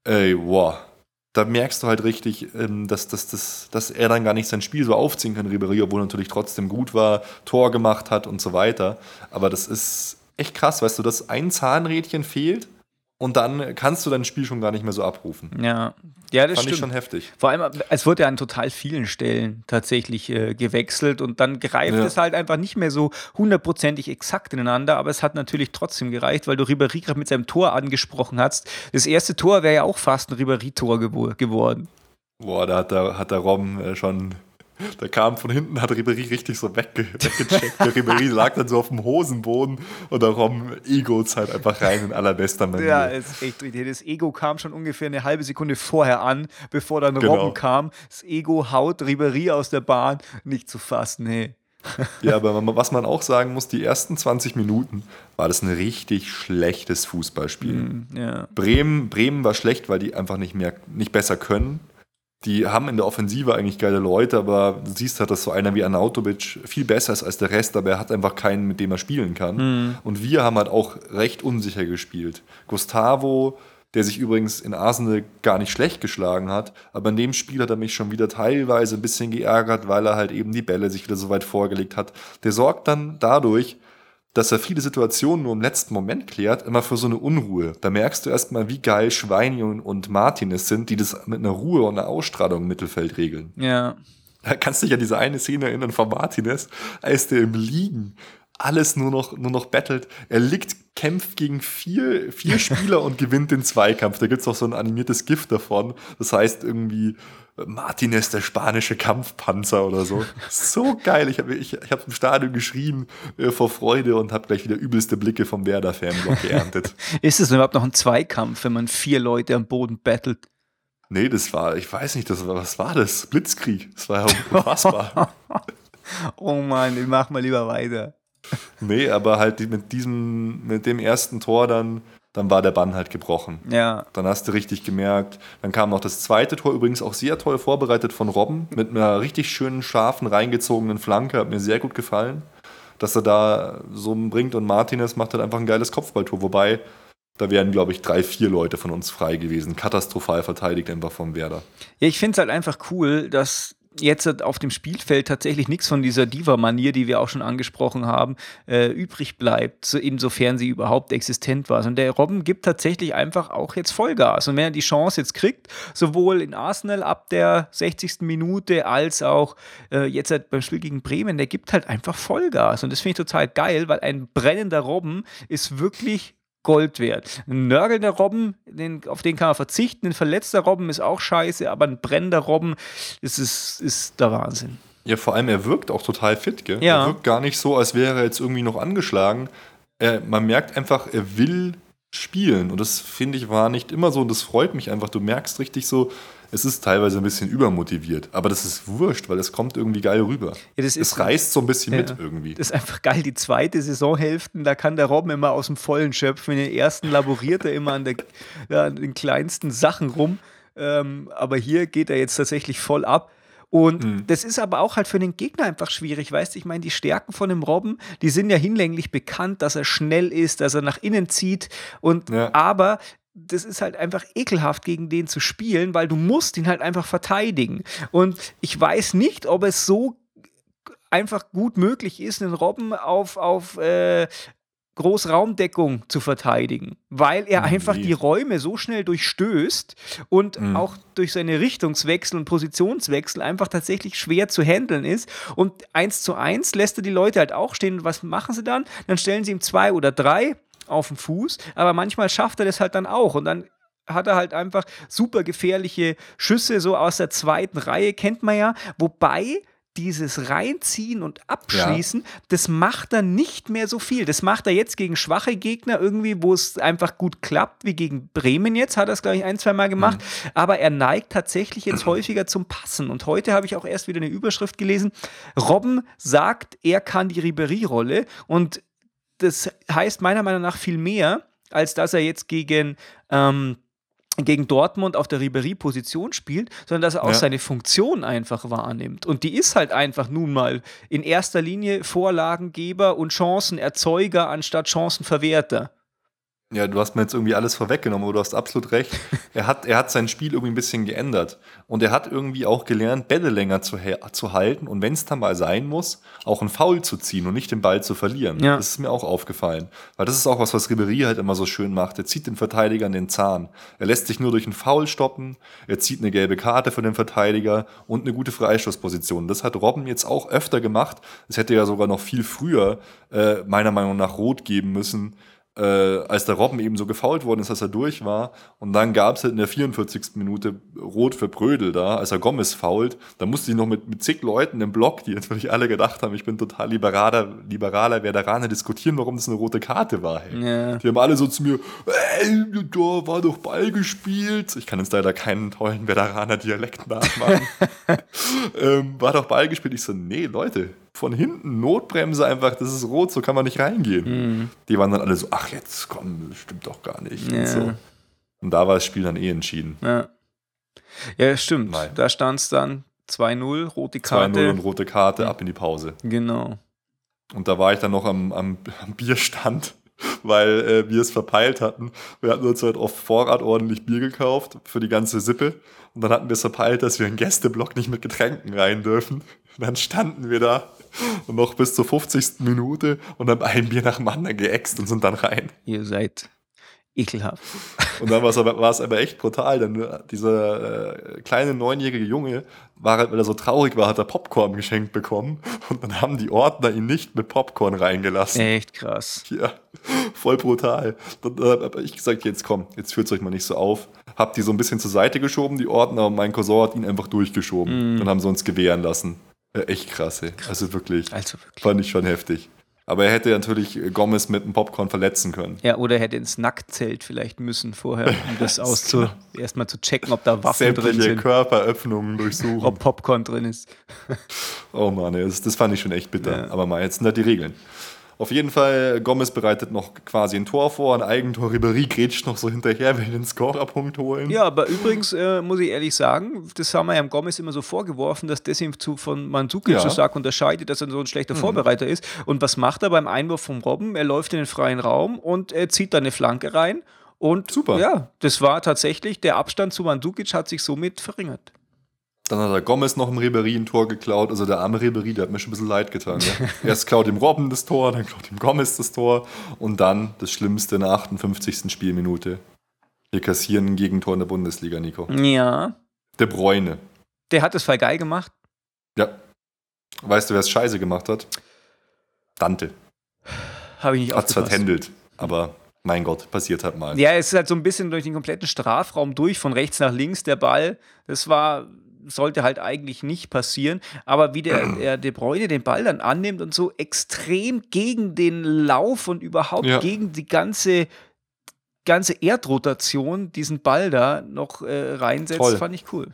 S2: ey, wow. Da merkst du halt richtig, ähm, dass, dass, dass, dass er dann gar nicht sein Spiel so aufziehen kann, Ribery, obwohl er natürlich trotzdem gut war, Tor gemacht hat und so weiter. Aber das ist echt krass, weißt du, dass ein Zahnrädchen fehlt und dann kannst du dein Spiel schon gar nicht mehr so abrufen.
S1: Ja, ja das
S2: Fand ich
S1: stimmt.
S2: schon heftig.
S1: Vor allem, es wurde ja an total vielen Stellen tatsächlich äh, gewechselt und dann greift
S2: Ja.
S1: es halt einfach nicht mehr so hundertprozentig exakt ineinander, aber es hat natürlich trotzdem gereicht, weil du Ribéry gerade mit seinem Tor angesprochen hast. Das erste Tor wäre ja auch fast ein Ribéry-Tor gewo geworden.
S2: Boah, da hat der, hat der Robben äh, schon. Der kam von hinten, hat Ribery richtig so wegge weggecheckt. Der Ribery lag dann so auf dem Hosenboden und der Robben ego halt einfach rein in allerbester Manier.
S1: Ja, ist echt richtig. Das Ego kam schon ungefähr eine halbe Sekunde vorher an, bevor dann
S2: Genau.
S1: Robben kam. Das Ego haut Ribéry aus der Bahn. Nicht zu fassen, hey.
S2: Ja, aber was man auch sagen muss, die ersten 20 Minuten war das ein richtig schlechtes Fußballspiel.
S1: Ja.
S2: Bremen, Bremen war schlecht, weil die einfach nicht mehr, nicht besser können. Die haben in der Offensive eigentlich geile Leute, aber du siehst halt, dass so einer wie Anautovic viel besser ist als der Rest, aber er hat einfach keinen, mit dem er spielen kann. Und wir haben halt auch recht unsicher gespielt. Gustavo, der sich übrigens in Arsenal gar nicht schlecht geschlagen hat, aber in dem Spiel hat er mich schon wieder teilweise ein bisschen geärgert, weil er halt eben die Bälle sich wieder so weit vorgelegt hat. Der sorgt dann dadurch, dass er viele Situationen nur im letzten Moment klärt, immer für so eine Unruhe. Da merkst du erstmal, wie geil Schweini und- und Martinez sind, die das mit einer Ruhe und einer Ausstrahlung im Mittelfeld regeln.
S1: Ja.
S2: Da kannst du dich an diese eine Szene erinnern von Martinez, als der im Liegen alles nur noch, nur noch battelt. Er liegt, kämpft gegen vier, vier Spieler und gewinnt den Zweikampf. Da gibt's auch so ein animiertes Gift davon. Das heißt irgendwie Martinez, der spanische Kampfpanzer oder so. So geil. Ich habe ich, ich hab im Stadion geschrien äh, vor Freude und habe gleich wieder übelste Blicke vom Werder-Fanblock geerntet.
S1: Ist es überhaupt noch ein Zweikampf, wenn man vier Leute am Boden battelt?
S2: Nee, das war, ich weiß nicht, das war, was war das? Blitzkrieg. Das war ja unfassbar.
S1: Oh Mann, ich mach mal lieber weiter.
S2: Nee, aber halt mit diesem, mit dem ersten Tor dann, dann war der Bann halt gebrochen.
S1: Ja.
S2: Dann hast du richtig gemerkt. Dann kam noch das zweite Tor, übrigens auch sehr toll vorbereitet von Robben, mit einer richtig schönen, scharfen, reingezogenen Flanke. Hat mir sehr gut gefallen, dass er da so bringt. Und Martinez macht halt einfach ein geiles Kopfballtor. Wobei, da wären, glaube ich, drei, vier Leute von uns frei gewesen. Katastrophal verteidigt einfach vom Werder.
S1: Ja, ich finde es halt einfach cool, dass jetzt auf dem Spielfeld tatsächlich nichts von dieser Diva-Manier, die wir auch schon angesprochen haben, äh, übrig bleibt, so insofern sie überhaupt existent war. Und der Robben gibt tatsächlich einfach auch jetzt Vollgas. Und wenn er die Chance jetzt kriegt, sowohl in Arsenal ab der 60. Minute als auch äh, jetzt halt beim Spiel gegen Bremen, der gibt halt einfach Vollgas. Und das finde ich total geil, weil ein brennender Robben ist wirklich Gold wert. Ein nörgelnder Robben, den, auf den kann man verzichten. Ein verletzter Robben ist auch scheiße, aber ein brennender Robben, das ist, ist der Wahnsinn.
S2: Ja, vor allem, er wirkt auch total fit, gell?
S1: Ja.
S2: Er wirkt gar nicht so, als wäre er jetzt irgendwie noch angeschlagen. Er, man merkt einfach, er will spielen. Und das finde ich war nicht immer so und das freut mich einfach. Du merkst richtig so, es ist teilweise ein bisschen übermotiviert. Aber das ist wurscht, weil es kommt irgendwie geil rüber.
S1: Ja, das
S2: es reißt so ein bisschen
S1: Ja.
S2: mit irgendwie.
S1: Das ist einfach geil. Die zweite Saisonhälfte, da kann der Robben immer aus dem Vollen schöpfen. In den ersten laboriert er immer an, der, ja, an den kleinsten Sachen rum. Ähm, aber hier geht er jetzt tatsächlich voll ab. Und
S2: Mhm.
S1: das ist aber auch halt für den Gegner einfach schwierig, weißt du? Ich meine, die Stärken von dem Robben, die sind ja hinlänglich bekannt, dass er schnell ist, dass er nach innen zieht. Und
S2: Ja.
S1: aber das ist halt einfach ekelhaft, gegen den zu spielen, weil du musst ihn halt einfach verteidigen. Und ich weiß nicht, ob es so einfach gut möglich ist, einen Robben auf, auf äh, Großraumdeckung zu verteidigen, weil er einfach die Räume so schnell durchstößt und
S2: Mhm.
S1: auch durch seine Richtungswechsel und Positionswechsel einfach tatsächlich schwer zu handeln ist. Und eins zu eins lässt er die Leute halt auch stehen. Und was machen sie dann? Dann stellen sie ihm zwei oder drei auf den Fuß, aber manchmal schafft er das halt dann auch und dann hat er halt einfach super gefährliche Schüsse so aus der zweiten Reihe, kennt man ja, wobei dieses Reinziehen und Abschließen, das macht er nicht mehr so viel. Das macht er jetzt gegen schwache Gegner irgendwie, wo es einfach gut klappt, wie gegen Bremen jetzt, hat er es, glaube ich, ein, zwei Mal gemacht. Aber er neigt tatsächlich jetzt häufiger zum Passen. Und heute habe ich auch erst wieder eine Überschrift gelesen. Robben sagt, er kann die Ribery-Rolle und das heißt meiner Meinung nach viel mehr, als dass er jetzt gegen, ähm, gegen Dortmund auf der Ribery-Position spielt, sondern dass er auch
S2: Ja.
S1: seine Funktion einfach wahrnimmt. Und die ist halt einfach nun mal in erster Linie Vorlagengeber und Chancenerzeuger anstatt Chancenverwerter.
S2: Ja, du hast mir jetzt irgendwie alles vorweggenommen, aber du hast absolut recht. Er hat, er hat sein Spiel irgendwie ein bisschen geändert. Und er hat irgendwie auch gelernt, Bälle länger zu, zu halten und wenn es dann mal sein muss, auch einen Foul zu ziehen und nicht den Ball zu verlieren.
S1: Ja.
S2: Das ist mir auch aufgefallen. Weil das ist auch was, was Ribéry halt immer so schön macht. Er zieht den Verteidiger an den Zahn. Er lässt sich nur durch einen Foul stoppen. Er zieht eine gelbe Karte für den Verteidiger und eine gute Freistoßposition. Das hat Robben jetzt auch öfter gemacht. Es hätte ja sogar noch viel früher äh, meiner Meinung nach rot geben müssen äh, als der Robben eben so gefault worden ist, dass er durch war. Und dann gab es halt in der 44. Minute Rot für Brödel da, als er Gomez fault. Da musste ich noch mit, mit zig Leuten im Block, die natürlich alle gedacht haben, ich bin total liberaler, liberaler Veteraner, diskutieren, warum das eine rote Karte war. Hey.
S1: Ja.
S2: Die haben alle so zu mir, ey, da war doch Ball gespielt. Ich kann jetzt leider keinen tollen Veteraner-Dialekt nachmachen. ähm, war doch Ball gespielt. Ich so, nee, Leute, von hinten Notbremse einfach, das ist rot, so kann man nicht reingehen. Die waren dann alle so, ach jetzt komm, das stimmt doch gar nicht.
S1: Ja.
S2: Und, so. und da war das Spiel dann eh entschieden.
S1: Ja, ja stimmt.
S2: Nein.
S1: Da stand es dann 2-0, rote
S2: 2-0
S1: Karte.
S2: und rote Karte, ab in die Pause.
S1: Genau.
S2: Und da war ich dann noch am, am, am Bierstand, weil äh, wir es verpeilt hatten. Wir hatten uns halt auf Vorrat ordentlich Bier gekauft für die ganze Sippe. Und dann hatten wir es verpeilt, dass wir in Gästeblock nicht mit Getränken rein dürfen. Und dann standen wir da und noch bis zur 50. Minute und haben ein Bier nach dem anderen geäxt und sind dann rein.
S1: Ihr seid ekelhaft.
S2: Und dann war es aber, es aber echt brutal, denn äh, dieser äh, kleine neunjährige Junge war halt, weil er so traurig war, hat er Popcorn geschenkt bekommen und dann haben die Ordner ihn nicht mit Popcorn reingelassen.
S1: Echt krass.
S2: Ja, voll brutal. Dann äh, hab ich gesagt, jetzt komm, jetzt führt euch mal nicht so auf. Hab die so ein bisschen zur Seite geschoben, die Ordner, und mein Cousin hat ihn einfach durchgeschoben. Dann haben sie uns gewähren lassen. Ja, echt krass, ey. Also wirklich,
S1: Also wirklich.
S2: fand ich schon heftig. Aber er hätte natürlich Gomez mit dem Popcorn verletzen können.
S1: Ja, oder er hätte ins Nacktzelt vielleicht müssen vorher, um das auszu erstmal zu checken, ob da Waffen drin
S2: Sämtliche
S1: sind,
S2: Körperöffnungen durchsuchen.
S1: ob Popcorn drin ist.
S2: Oh Mann, das, das fand ich schon echt bitter.
S1: Ja.
S2: Aber mal, jetzt sind da die Regeln. Auf jeden Fall, Gomez bereitet noch quasi ein Tor vor, ein Eigentor. Ribéry grätscht noch so hinterher, will den Scorerpunkt holen.
S1: Ja, aber übrigens äh, muss ich ehrlich sagen, das haben wir ja Gomez immer so vorgeworfen, dass das ihn zu, von Mandzukic
S2: Ja.
S1: so stark unterscheidet, dass er so ein schlechter Vorbereiter ist. Und was macht er beim Einwurf vom Robben? Er läuft in den freien Raum und er zieht da eine Flanke rein. Und
S2: Super.
S1: ja, das war tatsächlich, der Abstand zu Mandzukic hat sich somit verringert.
S2: Dann hat er Gomez noch im Ribéry ein Tor geklaut. Also der arme Ribéry, der hat mir schon ein bisschen leid getan. Ja? Erst klaut ihm Robben das Tor, dann klaut ihm Gomez das Tor. Und dann das Schlimmste in der 58. Spielminute. Wir kassieren ein Gegentor in der Bundesliga, Nico.
S1: Ja,
S2: De Bruyne.
S1: der hat es voll geil gemacht.
S2: Ja. Weißt du, wer es scheiße gemacht hat? Dante.
S1: Habe ich nicht
S2: Hat's
S1: aufgepasst.
S2: vertändelt. Aber mein Gott, passiert halt mal.
S1: Ja, es ist halt so ein bisschen durch den kompletten Strafraum durch, von rechts nach links, der Ball. Das war, sollte halt eigentlich nicht passieren. Aber wie der, der De Bruyne den Ball dann annimmt und so extrem gegen den Lauf und überhaupt
S2: Ja.
S1: gegen die ganze, ganze Erdrotation diesen Ball da noch äh, reinsetzt,
S2: Toll.
S1: fand ich cool.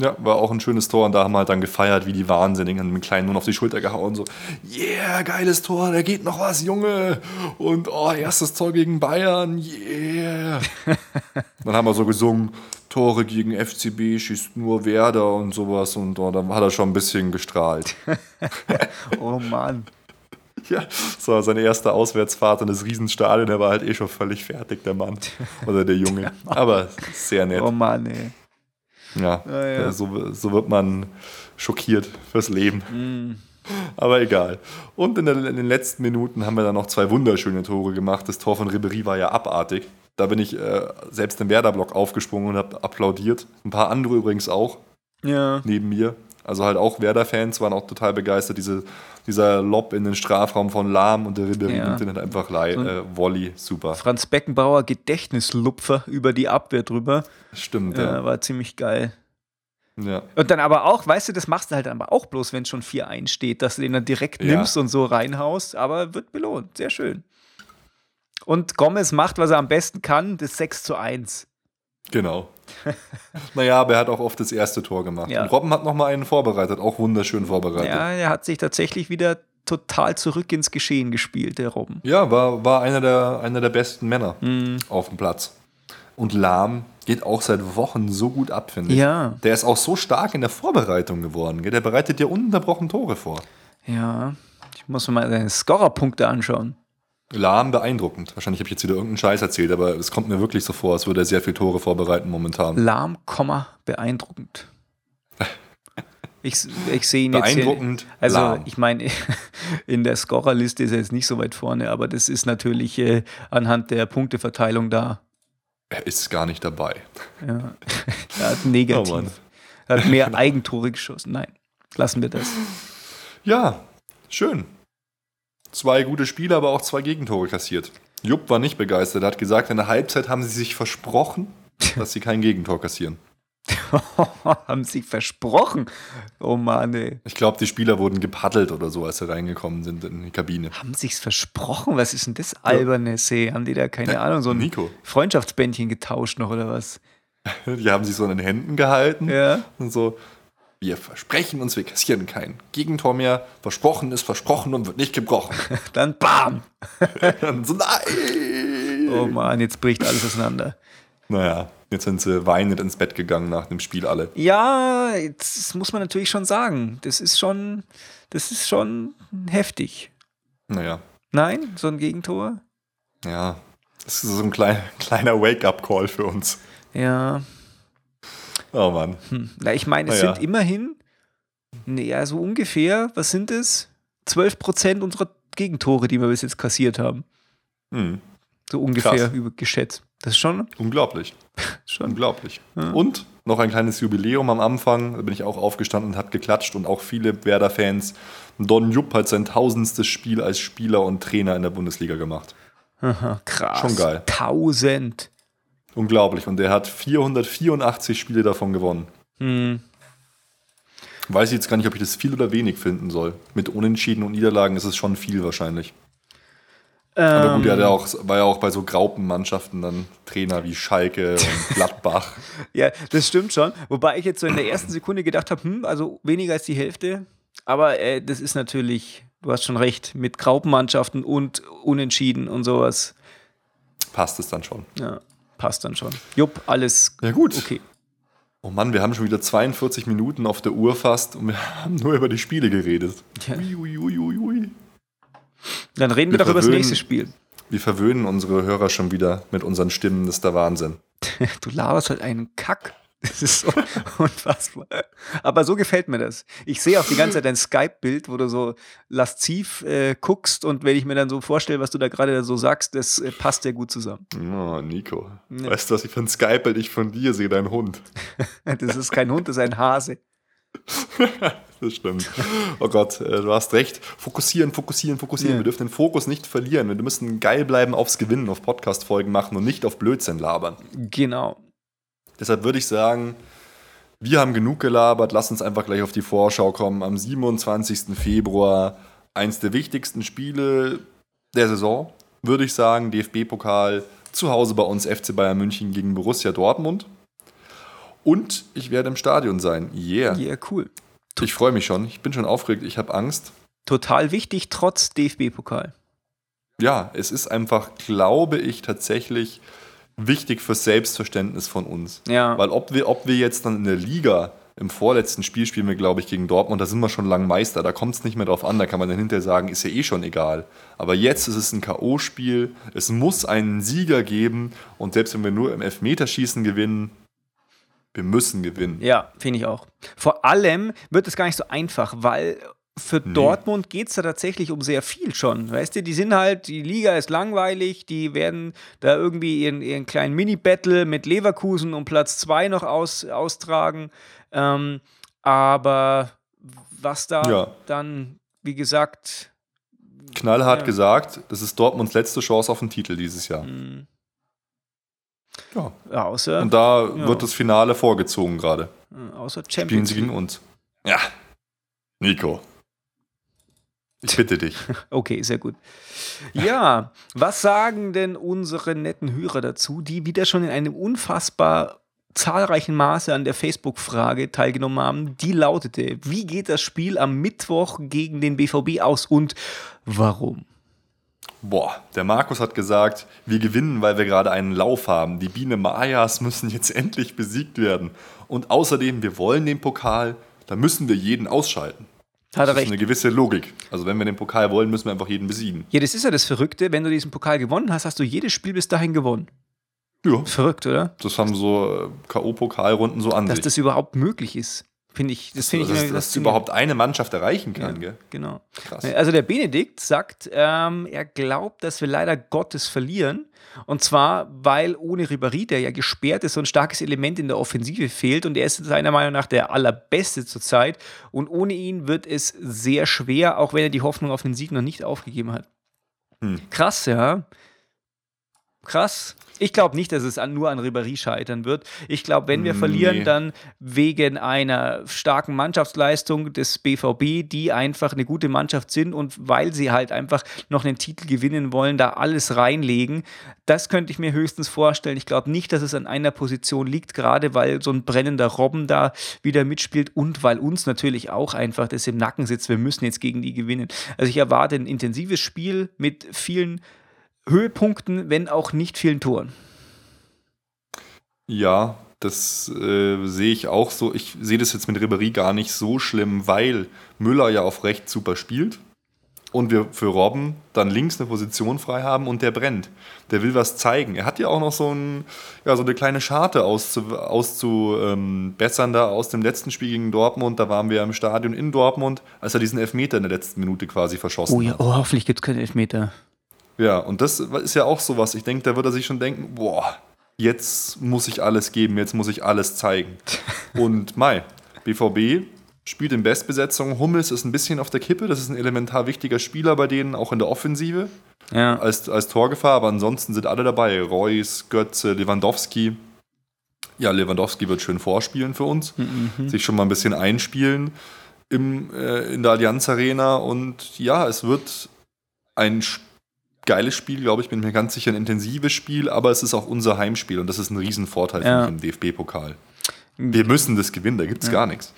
S2: Ja, war auch ein schönes Tor und da haben wir halt dann gefeiert wie die Wahnsinnigen, haben den Kleinen nur auf die Schulter gehauen, so, yeah, geiles Tor, da geht noch was, Junge. Und oh, erstes Tor gegen Bayern, yeah. dann haben wir so gesungen, Tore gegen FCB schießt nur Werder und sowas und oh, dann hat er schon ein bisschen gestrahlt.
S1: Oh Mann.
S2: ja, das war seine erste Auswärtsfahrt in das Riesenstadion, der war halt eh schon völlig fertig, der Mann. Oder der Junge. Aber sehr nett.
S1: Oh Mann, ey.
S2: Ja,
S1: Ja, ja.
S2: So, so wird man schockiert fürs Leben.
S1: Mm.
S2: Aber egal. Und in, der, in den letzten Minuten haben wir dann noch zwei wunderschöne Tore gemacht. Das Tor von Ribery war ja abartig. Da bin ich äh, selbst im Werder-Block aufgesprungen und habe applaudiert. Ein paar andere übrigens auch
S1: Ja.
S2: neben mir. Also halt auch Werder-Fans waren auch total begeistert. Diese, dieser Lob in den Strafraum von Lahm und der Ribery
S1: Ja.
S2: nimmt den halt einfach lei-
S1: So
S2: äh, Volley. Super.
S1: Franz Beckenbauer Gedächtnislupfer über die Abwehr drüber.
S2: Stimmt,
S1: Ja,
S2: ja.
S1: war ziemlich geil.
S2: ja.
S1: Und dann aber auch, weißt du, das machst du halt aber auch bloß, wenn es schon 4-1 steht, dass du den dann direkt
S2: Ja.
S1: nimmst und so reinhaust, aber wird belohnt. Sehr schön. Und Gomez macht, was er am besten kann, das 6 zu 1.
S2: Genau. naja, aber er hat auch oft das erste Tor gemacht.
S1: Ja.
S2: Und Robben hat nochmal einen vorbereitet, auch wunderschön vorbereitet.
S1: Ja, er hat sich tatsächlich wieder total zurück ins Geschehen gespielt, der Robben.
S2: Ja, war, war einer, der, einer der besten Männer
S1: Mhm.
S2: auf dem Platz. Und Lahm geht auch seit Wochen so gut ab, finde ich.
S1: Ja.
S2: Der ist auch so stark in der Vorbereitung geworden. Gell? Der bereitet dir ununterbrochen Tore vor.
S1: Ja, ich muss mir mal seine Scorerpunkte anschauen.
S2: Lahm beeindruckend. Wahrscheinlich habe ich jetzt wieder irgendeinen Scheiß erzählt, aber es kommt mir wirklich so vor, als würde er sehr viele Tore vorbereiten momentan.
S1: Lahm, Komma, beeindruckend. Ich, ich sehe ihn jetzt hier,
S2: Beeindruckend,
S1: Also
S2: lahm.
S1: ich meine, in der Scorerliste ist er jetzt nicht so weit vorne, aber das ist natürlich äh, anhand der Punkteverteilung da.
S2: Er ist gar nicht dabei.
S1: Ja. er hat negativ.
S2: Oh
S1: er hat mehr Eigentore geschossen. Nein, lassen wir das.
S2: Ja, schön. Zwei gute Spiele, aber auch zwei Gegentore kassiert. Jupp war nicht begeistert. Er hat gesagt, in der Halbzeit haben sie sich versprochen, dass sie kein Gegentor kassieren.
S1: Haben sie versprochen. Oh Mann, ey.
S2: Ich glaube, die Spieler wurden gepaddelt oder so, als sie reingekommen sind in die Kabine.
S1: Haben sich's versprochen? Was ist denn das alberne See? Haben die da keine
S2: Ja,
S1: Ahnung, so ein
S2: Nico.
S1: Freundschaftsbändchen getauscht noch oder was?
S2: Die haben sich so in den Händen gehalten
S1: Ja.
S2: und so. Wir versprechen uns, wir kassieren kein Gegentor mehr. Versprochen ist versprochen und wird nicht gebrochen.
S1: Dann BAM!
S2: Dann so, nein!
S1: Oh Mann, jetzt bricht alles auseinander.
S2: Naja, jetzt sind sie weinend ins Bett gegangen nach dem Spiel alle.
S1: Ja, das muss man natürlich schon sagen. Das ist schon, das ist schon heftig.
S2: Naja,
S1: Nein, so ein Gegentor?
S2: ja. Das ist so ein klein, kleiner Wake-up-Call für uns.
S1: Ja.
S2: Oh Mann.
S1: Hm. Na, ich meine, es
S2: Naja.
S1: sind immerhin, naja, so ungefähr, was sind es? 12 Prozent unserer Gegentore, die wir bis jetzt kassiert haben.
S2: Hm.
S1: So ungefähr über, geschätzt. Das ist schon,
S2: Unglaublich.
S1: schon.
S2: Unglaublich. Und noch ein kleines Jubiläum am Anfang. Da bin ich auch aufgestanden und habe geklatscht und auch viele Werder-Fans. Don Jupp hat sein tausendstes Spiel als Spieler und Trainer in der Bundesliga gemacht.
S1: Aha, krass.
S2: Schon geil.
S1: 1000.
S2: Unglaublich. Und er hat 484 Spiele davon gewonnen.
S1: Hm.
S2: Weiß ich jetzt gar nicht, ob ich das viel oder wenig finden soll. Mit Unentschieden und Niederlagen ist es schon viel wahrscheinlich. Aber gut, er ja auch, war ja auch bei so Graupenmannschaften dann Trainer wie Schalke und Gladbach.
S1: Ja, das stimmt schon. Wobei ich jetzt so in der ersten Sekunde gedacht habe, hm, also weniger als die Hälfte. Aber äh, das ist natürlich, du hast schon recht, mit Graupenmannschaften und Unentschieden und sowas.
S2: Passt es dann schon.
S1: Ja, passt dann schon. Jupp, alles
S2: Ja, gut.
S1: okay.
S2: Oh Mann, wir haben schon wieder 42 Minuten auf der Uhr fast und wir haben nur über die Spiele geredet.
S1: Ja.
S2: Ui, ui, ui.
S1: Dann reden wir,
S2: Wir
S1: doch über das nächste Spiel.
S2: Wir verwöhnen unsere Hörer schon wieder mit unseren Stimmen. Das ist der Wahnsinn.
S1: Du laberst halt einen Kack. Das ist so unfassbar. Aber so gefällt mir das. Ich sehe auch die ganze Zeit dein Skype-Bild, wo du so lasziv äh, guckst und wenn ich mir dann so vorstelle, was du da gerade so sagst, das äh, passt ja gut zusammen.
S2: Oh, Nico.
S1: Ja.
S2: Weißt du, was ich für ein Skype-Bild ich von dir sehe? Dein Hund.
S1: Das ist kein Hund, das ist ein Hase.
S2: Das stimmt. Oh Gott, äh, du hast recht. Fokussieren, fokussieren, fokussieren.
S1: Ja.
S2: Wir dürfen den Fokus nicht verlieren. Wir müssen geil bleiben aufs Gewinnen, auf Podcast-Folgen machen und nicht auf Blödsinn labern.
S1: Genau.
S2: Deshalb würde ich sagen, wir haben genug gelabert. Lass uns einfach gleich auf die Vorschau kommen. Am 27. Februar eins der wichtigsten Spiele der Saison, würde ich sagen. DFB-Pokal zu Hause bei uns FC Bayern München gegen Borussia Dortmund. Und ich werde im Stadion sein. Yeah.
S1: Ja, cool.
S2: Ich freue mich schon. Ich bin schon aufgeregt. Ich habe Angst.
S1: Total wichtig, trotz DFB-Pokal.
S2: Ja, es ist einfach, glaube ich, tatsächlich wichtig fürs Selbstverständnis von uns.
S1: Ja.
S2: Weil ob wir, ob wir jetzt dann in der Liga im vorletzten Spiel spielen wir, glaube ich, gegen Dortmund, da sind wir schon lang Meister, da kommt es nicht mehr drauf an, da kann man dann hinterher sagen, ist ja eh schon egal. Aber jetzt ist es ein K.O.-Spiel, es muss einen Sieger geben und selbst wenn wir nur im Elfmeterschießen gewinnen, wir müssen gewinnen.
S1: Ja, finde ich auch. Vor allem wird es gar nicht so einfach, weil für Dortmund geht es da tatsächlich um sehr viel schon. Weißt du, die sind halt, die Liga ist langweilig, die werden da irgendwie ihren, ihren kleinen Mini-Battle mit Leverkusen um Platz 2 noch aus, austragen. Ähm, aber was da
S2: Ja.
S1: dann, wie gesagt,
S2: Knallhart
S1: Ja.
S2: gesagt, das ist Dortmunds letzte Chance auf den Titel dieses Jahr.
S1: mh,
S2: Ja.
S1: ja, außer,
S2: Und da wird das Finale vorgezogen gerade.
S1: außer
S2: Spielen
S1: Champions
S2: sie
S1: League.
S2: gegen uns. Ja. Nico. Ich bitte dich.
S1: Okay, sehr gut. Ja, was sagen denn unsere netten Hörer dazu, die wieder schon in einem unfassbar zahlreichen Maße an der Facebook-Frage teilgenommen haben. Die lautete, wie geht das Spiel am Mittwoch gegen den BVB aus und warum?
S2: Boah, der Markus hat gesagt, wir gewinnen, weil wir gerade einen Lauf haben. Die Biene Mayas müssen jetzt endlich besiegt werden. Und außerdem, wir wollen den Pokal, da müssen wir jeden ausschalten.
S1: Hat
S2: das
S1: recht.
S2: ist eine gewisse Logik. Also wenn wir den Pokal wollen, müssen wir einfach jeden besiegen.
S1: Ja, das ist ja das Verrückte. Wenn du diesen Pokal gewonnen hast, hast du jedes Spiel bis dahin gewonnen.
S2: Ja.
S1: Verrückt, oder?
S2: Das haben so äh, K.O.-Pokalrunden so an
S1: Dass
S2: sich.
S1: das überhaupt möglich ist. Finde ich, das finde ich
S2: dass,
S1: immer
S2: dass
S1: faszinierend.
S2: überhaupt eine Mannschaft erreichen kann,
S1: Ja,
S2: gell?
S1: genau.
S2: Krass.
S1: Also der Benedikt sagt, ähm, er glaubt, dass wir leider Gottes verlieren. Und zwar, weil ohne Ribéry, der ja gesperrt ist, so ein starkes Element in der Offensive fehlt. Und er ist seiner Meinung nach der allerbeste zurzeit. Und ohne ihn wird es sehr schwer, auch wenn er die Hoffnung auf den Sieg noch nicht aufgegeben hat.
S2: Hm.
S1: Krass, ja. Krass. Ich glaube nicht, dass es an, nur an Ribéry scheitern wird. Ich glaube, wenn wir
S2: Nee.
S1: verlieren, dann wegen einer starken Mannschaftsleistung des BVB, die einfach eine gute Mannschaft sind und weil sie halt einfach noch einen Titel gewinnen wollen, da alles reinlegen. Das könnte ich mir höchstens vorstellen. Ich glaube nicht, dass es an einer Position liegt, gerade weil so ein brennender Robben da wieder mitspielt und weil uns natürlich auch einfach das im Nacken sitzt. Wir müssen jetzt gegen die gewinnen. Also ich erwarte ein intensives Spiel mit vielen Höhepunkten, wenn auch nicht vielen Toren.
S2: Ja, das äh, sehe ich auch so. Ich sehe das jetzt mit Ribéry gar nicht so schlimm, weil Müller ja auf rechts super spielt und wir für Robben dann links eine Position frei haben und der brennt. Der will was zeigen. Er hat ja auch noch so, ein, ja, so eine kleine Scharte auszubessern auszu, ähm, bessern da aus dem letzten Spiel gegen Dortmund. Da waren wir im Stadion in Dortmund, als er diesen Elfmeter in der letzten Minute quasi verschossen
S1: Oh ja,
S2: hat.
S1: oh, hoffentlich gibt es keinen Elfmeter.
S2: Ja, und das ist ja auch sowas. Ich denke, da wird er sich schon denken, boah, jetzt muss ich alles geben, jetzt muss ich alles zeigen. Und Mai, BVB spielt in Bestbesetzung. Hummels ist ein bisschen auf der Kippe, das ist ein elementar wichtiger Spieler bei denen, auch in der Offensive,
S1: Ja.
S2: als, als Torgefahr, aber ansonsten sind alle dabei. Reus, Götze, Lewandowski. Ja, Lewandowski wird schön vorspielen für uns, sich schon mal ein bisschen einspielen im, äh, in der Allianz Arena und ja, es wird ein Sp- geiles Spiel, glaube ich, bin mir ganz sicher ein intensives Spiel, aber es ist auch unser Heimspiel und das ist ein Riesenvorteil für
S1: Ja.
S2: mich im DFB-Pokal. Wir müssen das gewinnen, da gibt es gar nichts.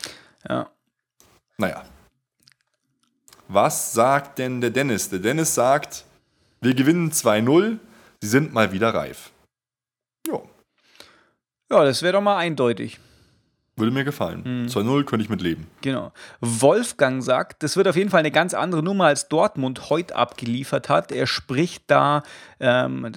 S1: ja.
S2: Naja. Was sagt denn der Dennis? Der Dennis sagt, wir gewinnen 2-0, sie sind mal wieder reif. Ja,
S1: Ja, das wäre doch mal eindeutig.
S2: Würde mir gefallen. 2-0 könnte ich mit leben.
S1: Genau. Wolfgang sagt, das wird auf jeden Fall eine ganz andere Nummer, als Dortmund heute abgeliefert hat. Er spricht da ähm,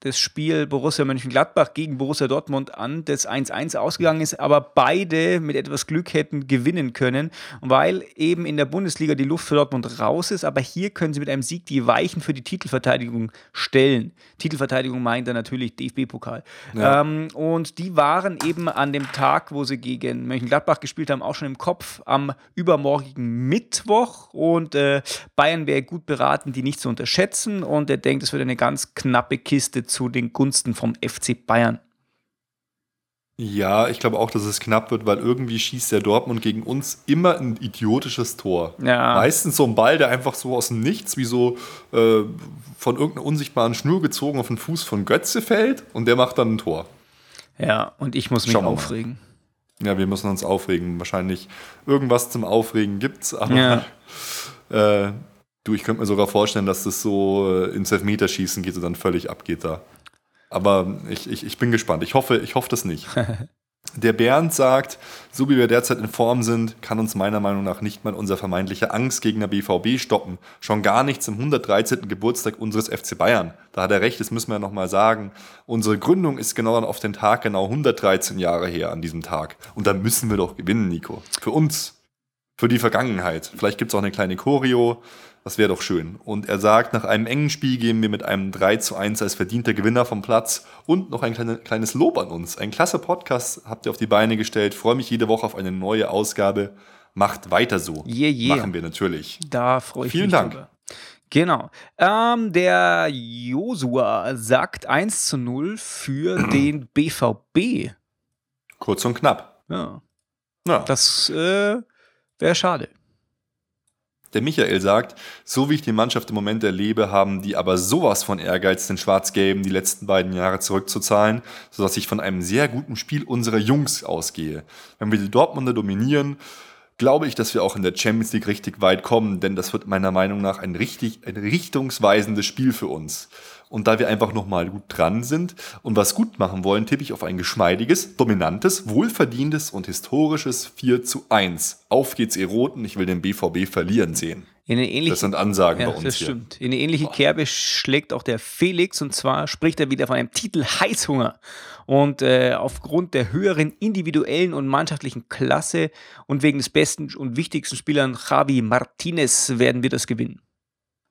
S1: das Spiel Borussia Mönchengladbach gegen Borussia Dortmund an, das 1-1 ausgegangen ist, aber beide mit etwas Glück hätten gewinnen können, weil eben in der Bundesliga die Luft für Dortmund raus ist, aber hier können sie mit einem Sieg die Weichen für die Titelverteidigung stellen. Titelverteidigung meint er natürlich DFB-Pokal.
S2: Ja.
S1: Ähm, und die waren eben an dem Tag, wo sie gegen Mönchengladbach gespielt haben, auch schon im Kopf am übermorgigen Mittwoch. Und äh, Bayern wäre gut beraten, die nicht zu unterschätzen. Und er denkt, es wird eine ganz knappe Kiste zu den Gunsten vom FC Bayern.
S2: Ja, ich glaube auch, dass es knapp wird, weil irgendwie schießt der Dortmund gegen uns immer ein idiotisches Tor.
S1: Ja.
S2: Meistens so ein Ball, der einfach so aus dem Nichts, wie so äh, von irgendeiner unsichtbaren Schnur gezogen auf den Fuß von Götze fällt und der macht dann ein Tor.
S1: Ja, und ich muss mich
S2: Schauen
S1: aufregen.
S2: Ja, wir müssen uns aufregen. Wahrscheinlich irgendwas zum Aufregen gibt's, aber
S1: Ja.
S2: äh, du, ich könnte mir sogar vorstellen, dass das so äh, ins Elfmeterschießen geht und dann völlig abgeht da. Aber ich, ich, ich bin gespannt. Ich hoffe, ich hoffe das nicht. Der Bernd sagt, so wie wir derzeit in Form sind, kann uns meiner Meinung nach nicht mal unser vermeintlicher Angstgegner BVB stoppen. Schon gar nicht zum 113. Geburtstag unseres FC Bayern. Da hat er recht, das müssen wir nochmal sagen. Unsere Gründung ist genau dann auf den Tag genau 113 Jahre her an diesem Tag. Und da müssen wir doch gewinnen, Nico. Für uns. Für die Vergangenheit. Vielleicht gibt es auch eine kleine Choreo. Das wäre doch schön. Und er sagt, nach einem engen Spiel gehen wir mit einem 3 zu 1 als verdienter Gewinner vom Platz und noch ein kleine, kleines Lob an uns. Ein klasse Podcast habt ihr auf die Beine gestellt. Freue mich jede Woche auf eine neue Ausgabe. Macht weiter so.
S1: Yeah, yeah.
S2: Machen wir natürlich.
S1: Da freue ich
S2: Vielen
S1: mich
S2: Dank.
S1: drüber. Genau. Ähm, der Josua sagt 1 zu 0 für den BVB.
S2: Kurz und knapp.
S1: Ja,
S2: Ja,
S1: das äh, wäre schade.
S2: Der Michael sagt, so wie ich die Mannschaft im Moment erlebe, haben die aber sowas von Ehrgeiz, den Schwarz-Gelben die letzten beiden Jahre zurückzuzahlen, sodass ich von einem sehr guten Spiel unserer Jungs ausgehe. Wenn wir die Dortmunder dominieren, glaube ich, dass wir auch in der Champions League richtig weit kommen, denn das wird meiner Meinung nach ein richtig, ein richtungsweisendes Spiel für uns. Und da wir einfach nochmal gut dran sind und was gut machen wollen, tippe ich auf ein geschmeidiges, dominantes, wohlverdientes und historisches 4 zu 1. Auf geht's, ihr Roten, ich will den BVB verlieren sehen.
S1: Ähnliche,
S2: Das sind Ansagen
S1: ja,
S2: bei uns
S1: das
S2: hier.
S1: stimmt. In eine ähnliche Kerbe schlägt auch der Felix und zwar spricht er wieder von einem Titel Heißhunger. Und äh, aufgrund der höheren individuellen und mannschaftlichen Klasse und wegen des besten und wichtigsten Spielern Javi Martinez werden wir das gewinnen.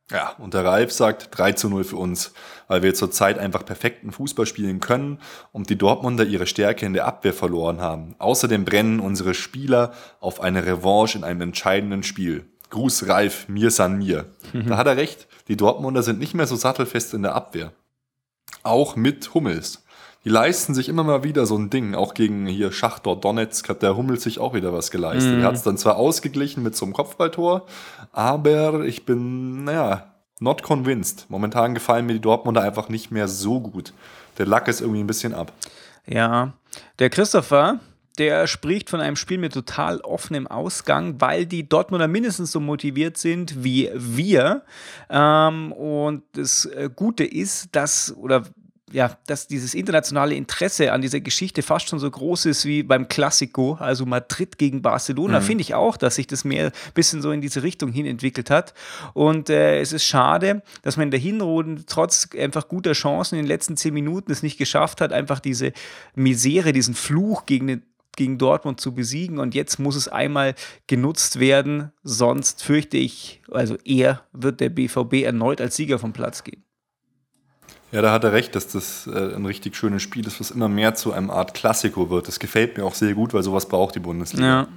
S2: Ja, und der Ralf sagt 3 zu 0 für uns, weil wir zurzeit einfach perfekten Fußball spielen können und die Dortmunder ihre Stärke in der Abwehr verloren haben. Außerdem brennen unsere Spieler auf eine Revanche in einem entscheidenden Spiel. Gruß Ralf, mir san mir. Da hat er recht, die Dortmunder sind nicht mehr so sattelfest in der Abwehr. Auch mit Hummels. Die leisten sich immer mal wieder so ein Ding. Auch gegen hier Schachtor Donetsk hat der Hummels sich auch wieder was geleistet. Er hat es dann zwar ausgeglichen mit so einem Kopfballtor, aber ich bin, naja, not convinced. Momentan gefallen mir die Dortmunder einfach nicht mehr so gut. Der Lack ist irgendwie ein bisschen ab.
S1: Ja, der Christopher, der spricht von einem Spiel mit total offenem Ausgang, weil die Dortmunder mindestens so motiviert sind wie wir. Ähm, und das äh, Gute ist, dass, oder ja, dass dieses internationale Interesse an dieser Geschichte fast schon so groß ist wie beim Classico, also Madrid gegen Barcelona, finde ich auch, dass sich das mehr ein bisschen so in diese Richtung hin entwickelt hat. Und äh, es ist schade, dass man in der Hinrunde trotz einfach guter Chancen in den letzten zehn Minuten es nicht geschafft hat, einfach diese Misere, diesen Fluch gegen den gegen Dortmund zu besiegen und jetzt muss es einmal genutzt werden, sonst fürchte ich, also er wird der BVB erneut als Sieger vom Platz gehen.
S2: Ja, da hat er recht, dass das äh, ein richtig schönes Spiel ist, was immer mehr zu einem Art Klassiko wird. Das gefällt mir auch sehr gut, weil sowas braucht die Bundesliga.
S1: Ja.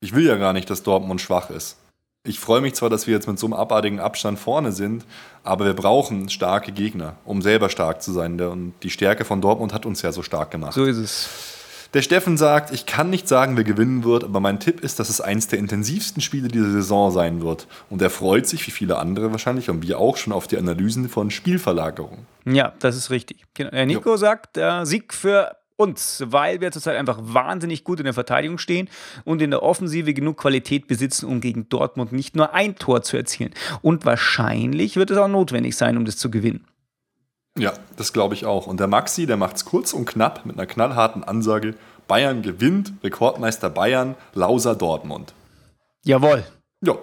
S2: Ich will ja gar nicht, dass Dortmund schwach ist. Ich freue mich zwar, dass wir jetzt mit so einem abartigen Abstand vorne sind, aber wir brauchen starke Gegner, um selber stark zu sein. Und die Stärke von Dortmund hat uns ja so stark gemacht.
S1: So ist es.
S2: Der Steffen sagt, ich kann nicht sagen, wer gewinnen wird, aber mein Tipp ist, dass es eins der intensivsten Spiele dieser Saison sein wird. Und er freut sich, wie viele andere wahrscheinlich, und wir auch schon auf die Analysen von Spielverlagerungen.
S1: Ja, das ist richtig. Genau. Der Nico sagt, äh, Sieg für uns, weil wir zurzeit einfach wahnsinnig gut in der Verteidigung stehen und in der Offensive genug Qualität besitzen, um gegen Dortmund nicht nur ein Tor zu erzielen. Und wahrscheinlich wird es auch notwendig sein, um das zu gewinnen.
S2: Ja, das glaube ich auch. Und der Maxi, der macht es kurz und knapp mit einer knallharten Ansage. Bayern gewinnt, Rekordmeister Bayern, Lauser Dortmund.
S1: Jawohl.
S2: Ja.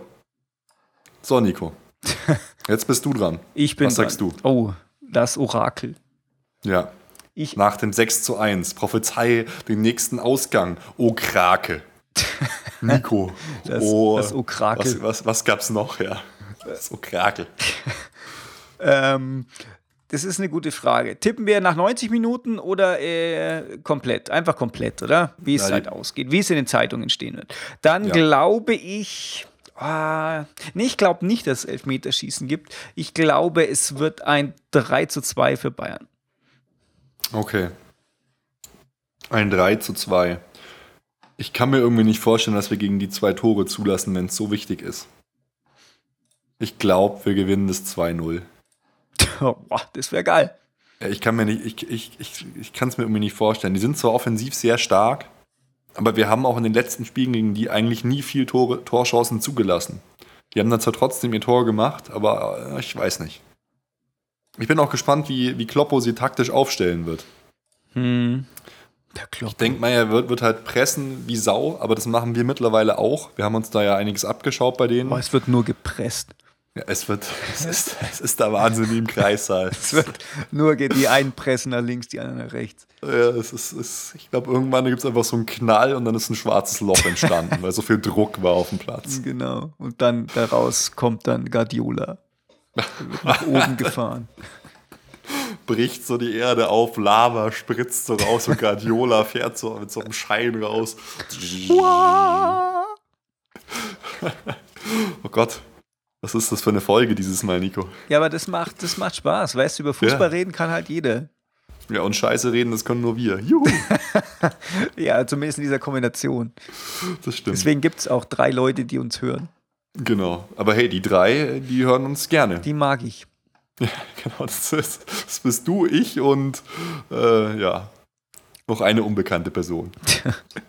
S2: So, Nico. Jetzt bist du dran.
S1: Ich bin
S2: Was sagst
S1: dran. Oh, das Orakel.
S2: Ja.
S1: Ich,
S2: Nach dem 6 zu 1. Prophezei den nächsten Ausgang. O Krake. Nico.
S1: Das-
S2: oh,
S1: das Okrakel.
S2: Was, was, was gab's noch? Ja. Das Okrakel.
S1: ähm, das ist eine gute Frage. Tippen wir nach 90 Minuten oder äh, komplett? Einfach komplett, oder? Wie es halt ausgeht, wie es in den Zeitungen stehen wird. Dann
S2: Ja.
S1: glaube ich. Ah, nee, ich glaube nicht, dass es Elfmeterschießen gibt. Ich glaube, es wird ein 3 zu 2 für Bayern.
S2: Okay. Ein 3 zu 2. Ich kann mir irgendwie nicht vorstellen, dass wir gegen die zwei Tore zulassen, wenn es so wichtig ist. Ich glaube, wir gewinnen das 2-0.
S1: Boah, das wäre geil.
S2: Ich kann mir nicht, ich, ich, ich, ich kann es mir irgendwie nicht vorstellen. Die sind zwar offensiv sehr stark, aber wir haben auch in den letzten Spielen gegen die eigentlich nie viel Tore, Torchancen zugelassen. Die haben dann zwar trotzdem ihr Tor gemacht, aber äh, ich weiß nicht. Ich bin auch gespannt, wie, wie Kloppo sie taktisch aufstellen wird.
S1: Hm. Der Klopp.
S2: Ich denke mal, er wird, wird halt pressen wie Sau, aber das machen wir mittlerweile auch. Wir haben uns da ja einiges abgeschaut bei denen.
S1: Oh, es wird nur gepresst.
S2: Ja, es wird, es ist, es ist der Wahnsinn im Kreissaal.
S1: Es wird nur geht die einen pressen nach links, die anderen nach rechts.
S2: Ja, es ist, es, ich glaube, irgendwann gibt es einfach so einen Knall und dann ist ein schwarzes Loch entstanden, weil so viel Druck war auf dem Platz.
S1: Genau. Und dann daraus kommt dann Guardiola. Wird nach oben gefahren.
S2: Bricht so die Erde auf, Lava spritzt so raus und Guardiola fährt so mit so einem Schein raus. Oh Gott, was ist das für eine Folge dieses Mal, Nico?
S1: Ja, aber das macht, das macht Spaß. Weißt du, über Fußball
S2: Ja.
S1: reden kann halt jeder.
S2: Ja, und Scheiße reden, das können nur wir. Juhu,
S1: Ja, zumindest in dieser Kombination.
S2: das stimmt.
S1: Deswegen gibt es auch drei Leute, die uns hören.
S2: Genau. Aber hey, die drei, die hören uns gerne.
S1: Die mag ich.
S2: Ja, genau. Das, ist, das bist du, ich und äh, ja, noch eine unbekannte Person.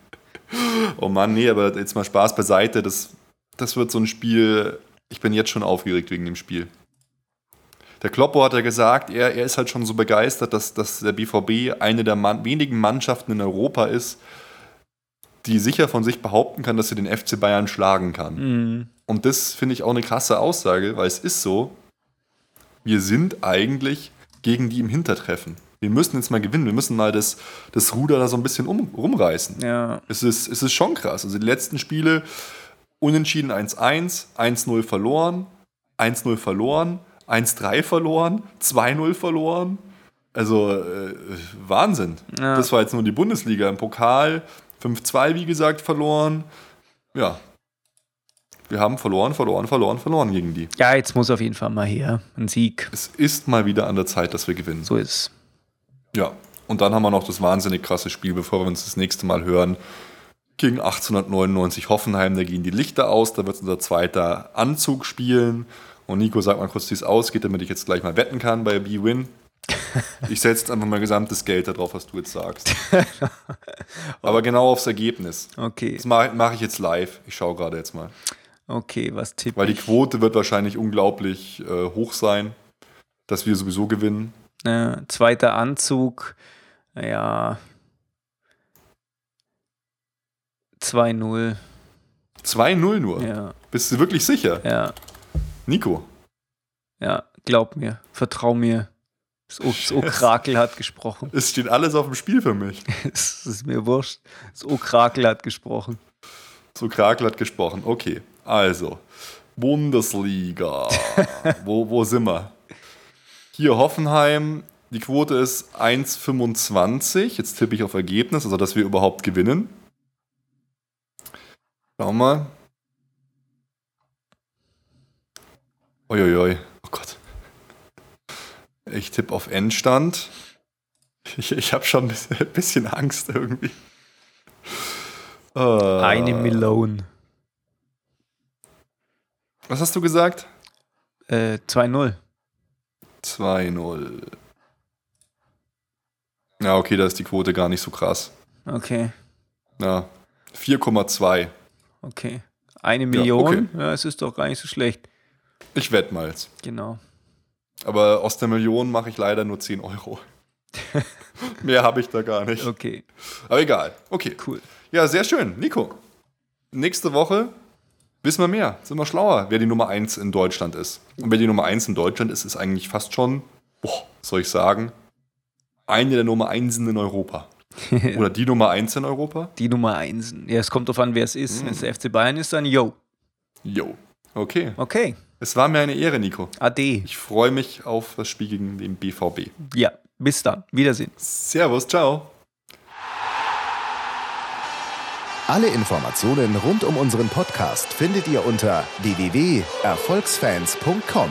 S2: oh Mann, nee, aber jetzt mal Spaß beiseite. Das, das wird so ein Spiel. Ich bin jetzt schon aufgeregt wegen dem Spiel. Der Kloppo hat ja gesagt, er, er ist halt schon so begeistert, dass, dass der BVB eine der Mann, wenigen Mannschaften in Europa ist, die sicher von sich behaupten kann, dass sie den FC Bayern schlagen kann.
S1: Mhm.
S2: Und das finde ich auch eine krasse Aussage, weil es ist so, wir sind eigentlich gegen die im Hintertreffen. Wir müssen jetzt mal gewinnen, wir müssen mal das, das Ruder da so ein bisschen um, rumreißen.
S1: Ja.
S2: Es ist, es ist schon krass. Also die letzten Spiele unentschieden 1-1, 1-0 verloren, 1-0 verloren, 1-3 verloren, 2-0 verloren. Also äh, Wahnsinn.
S1: Ja.
S2: Das war jetzt nur die Bundesliga. Im Pokal 5-2, wie gesagt, verloren. Ja. Wir haben verloren, verloren, verloren, verloren gegen die.
S1: Ja, jetzt muss auf jeden Fall mal her. Ein Sieg.
S2: Es ist mal wieder an der Zeit, dass wir gewinnen.
S1: So ist es.
S2: Ja. Und dann haben wir noch das wahnsinnig krasse Spiel, bevor wir uns das nächste Mal hören. Gegen 1899 Hoffenheim, da gehen die Lichter aus, da wird unser zweiter Anzug spielen. Und Nico, sag mal kurz, wie es ausgeht, damit ich jetzt gleich mal wetten kann bei B-Win. Ich setze jetzt einfach mein gesamtes Geld darauf, was du jetzt sagst. Aber genau aufs Ergebnis.
S1: Okay.
S2: Das mache mach ich jetzt live. Ich schaue gerade jetzt mal.
S1: Okay, was tipp
S2: Weil die? Quote wird wahrscheinlich unglaublich äh, hoch sein, dass wir sowieso gewinnen.
S1: Äh, zweiter Anzug. Ja. 2-0.
S2: 2-0 nur.
S1: Ja,
S2: Bist du wirklich sicher?
S1: ja,
S2: Nico.
S1: ja. Glaub mir. Vertrau mir. Das, o das Okrakel hat gesprochen.
S2: Es steht alles auf dem Spiel für mich.
S1: Es ist mir wurscht. Das Okrakel hat gesprochen.
S2: So Krakel hat gesprochen. Okay, also. Bundesliga. wo, wo sind wir? Hier Hoffenheim. Die Quote ist 1,25. Jetzt tippe ich auf Ergebnis, also dass wir überhaupt gewinnen. Schauen wir mal. Uiuiui. Oh Gott. Ich tippe auf Endstand. Ich, ich habe schon ein bisschen, Angst irgendwie. Äh,
S1: Eine Million.
S2: Was hast du gesagt?
S1: Äh, 2-0.
S2: 2-0. Ja, okay, da ist die Quote gar nicht so krass.
S1: Okay,
S2: Ja, 4,2.
S1: Okay. Eine Million?
S2: okay.
S1: Ja, es ist doch gar nicht so schlecht.
S2: Ich wette mal.
S1: Genau.
S2: Aber aus der Million mache ich leider nur 10 Euro. Mehr habe ich da gar nicht.
S1: Okay,
S2: Aber egal. Okay.
S1: cool.
S2: Ja, sehr schön. Nico, nächste Woche wissen wir mehr. Sind wir schlauer, wer die Nummer 1 in Deutschland ist. Und wer die Nummer 1 in Deutschland ist, ist eigentlich fast schon, boah, soll ich sagen, eine der Nummer 1 in Europa. Oder die Nummer 1 in Europa?
S1: Die Nummer 1. Ja, es kommt drauf an, wer es ist. Wenn es der FC Bayern ist, dann yo.
S2: Jo. Okay.
S1: Okay,
S2: Es war mir eine Ehre, Nico.
S1: ade.
S2: Ich freue mich auf das Spiel gegen den BVB.
S1: Ja, bis dann. Wiedersehen.
S2: Servus, ciao.
S3: Alle Informationen rund um unseren Podcast findet ihr unter www.erfolgsfans.com.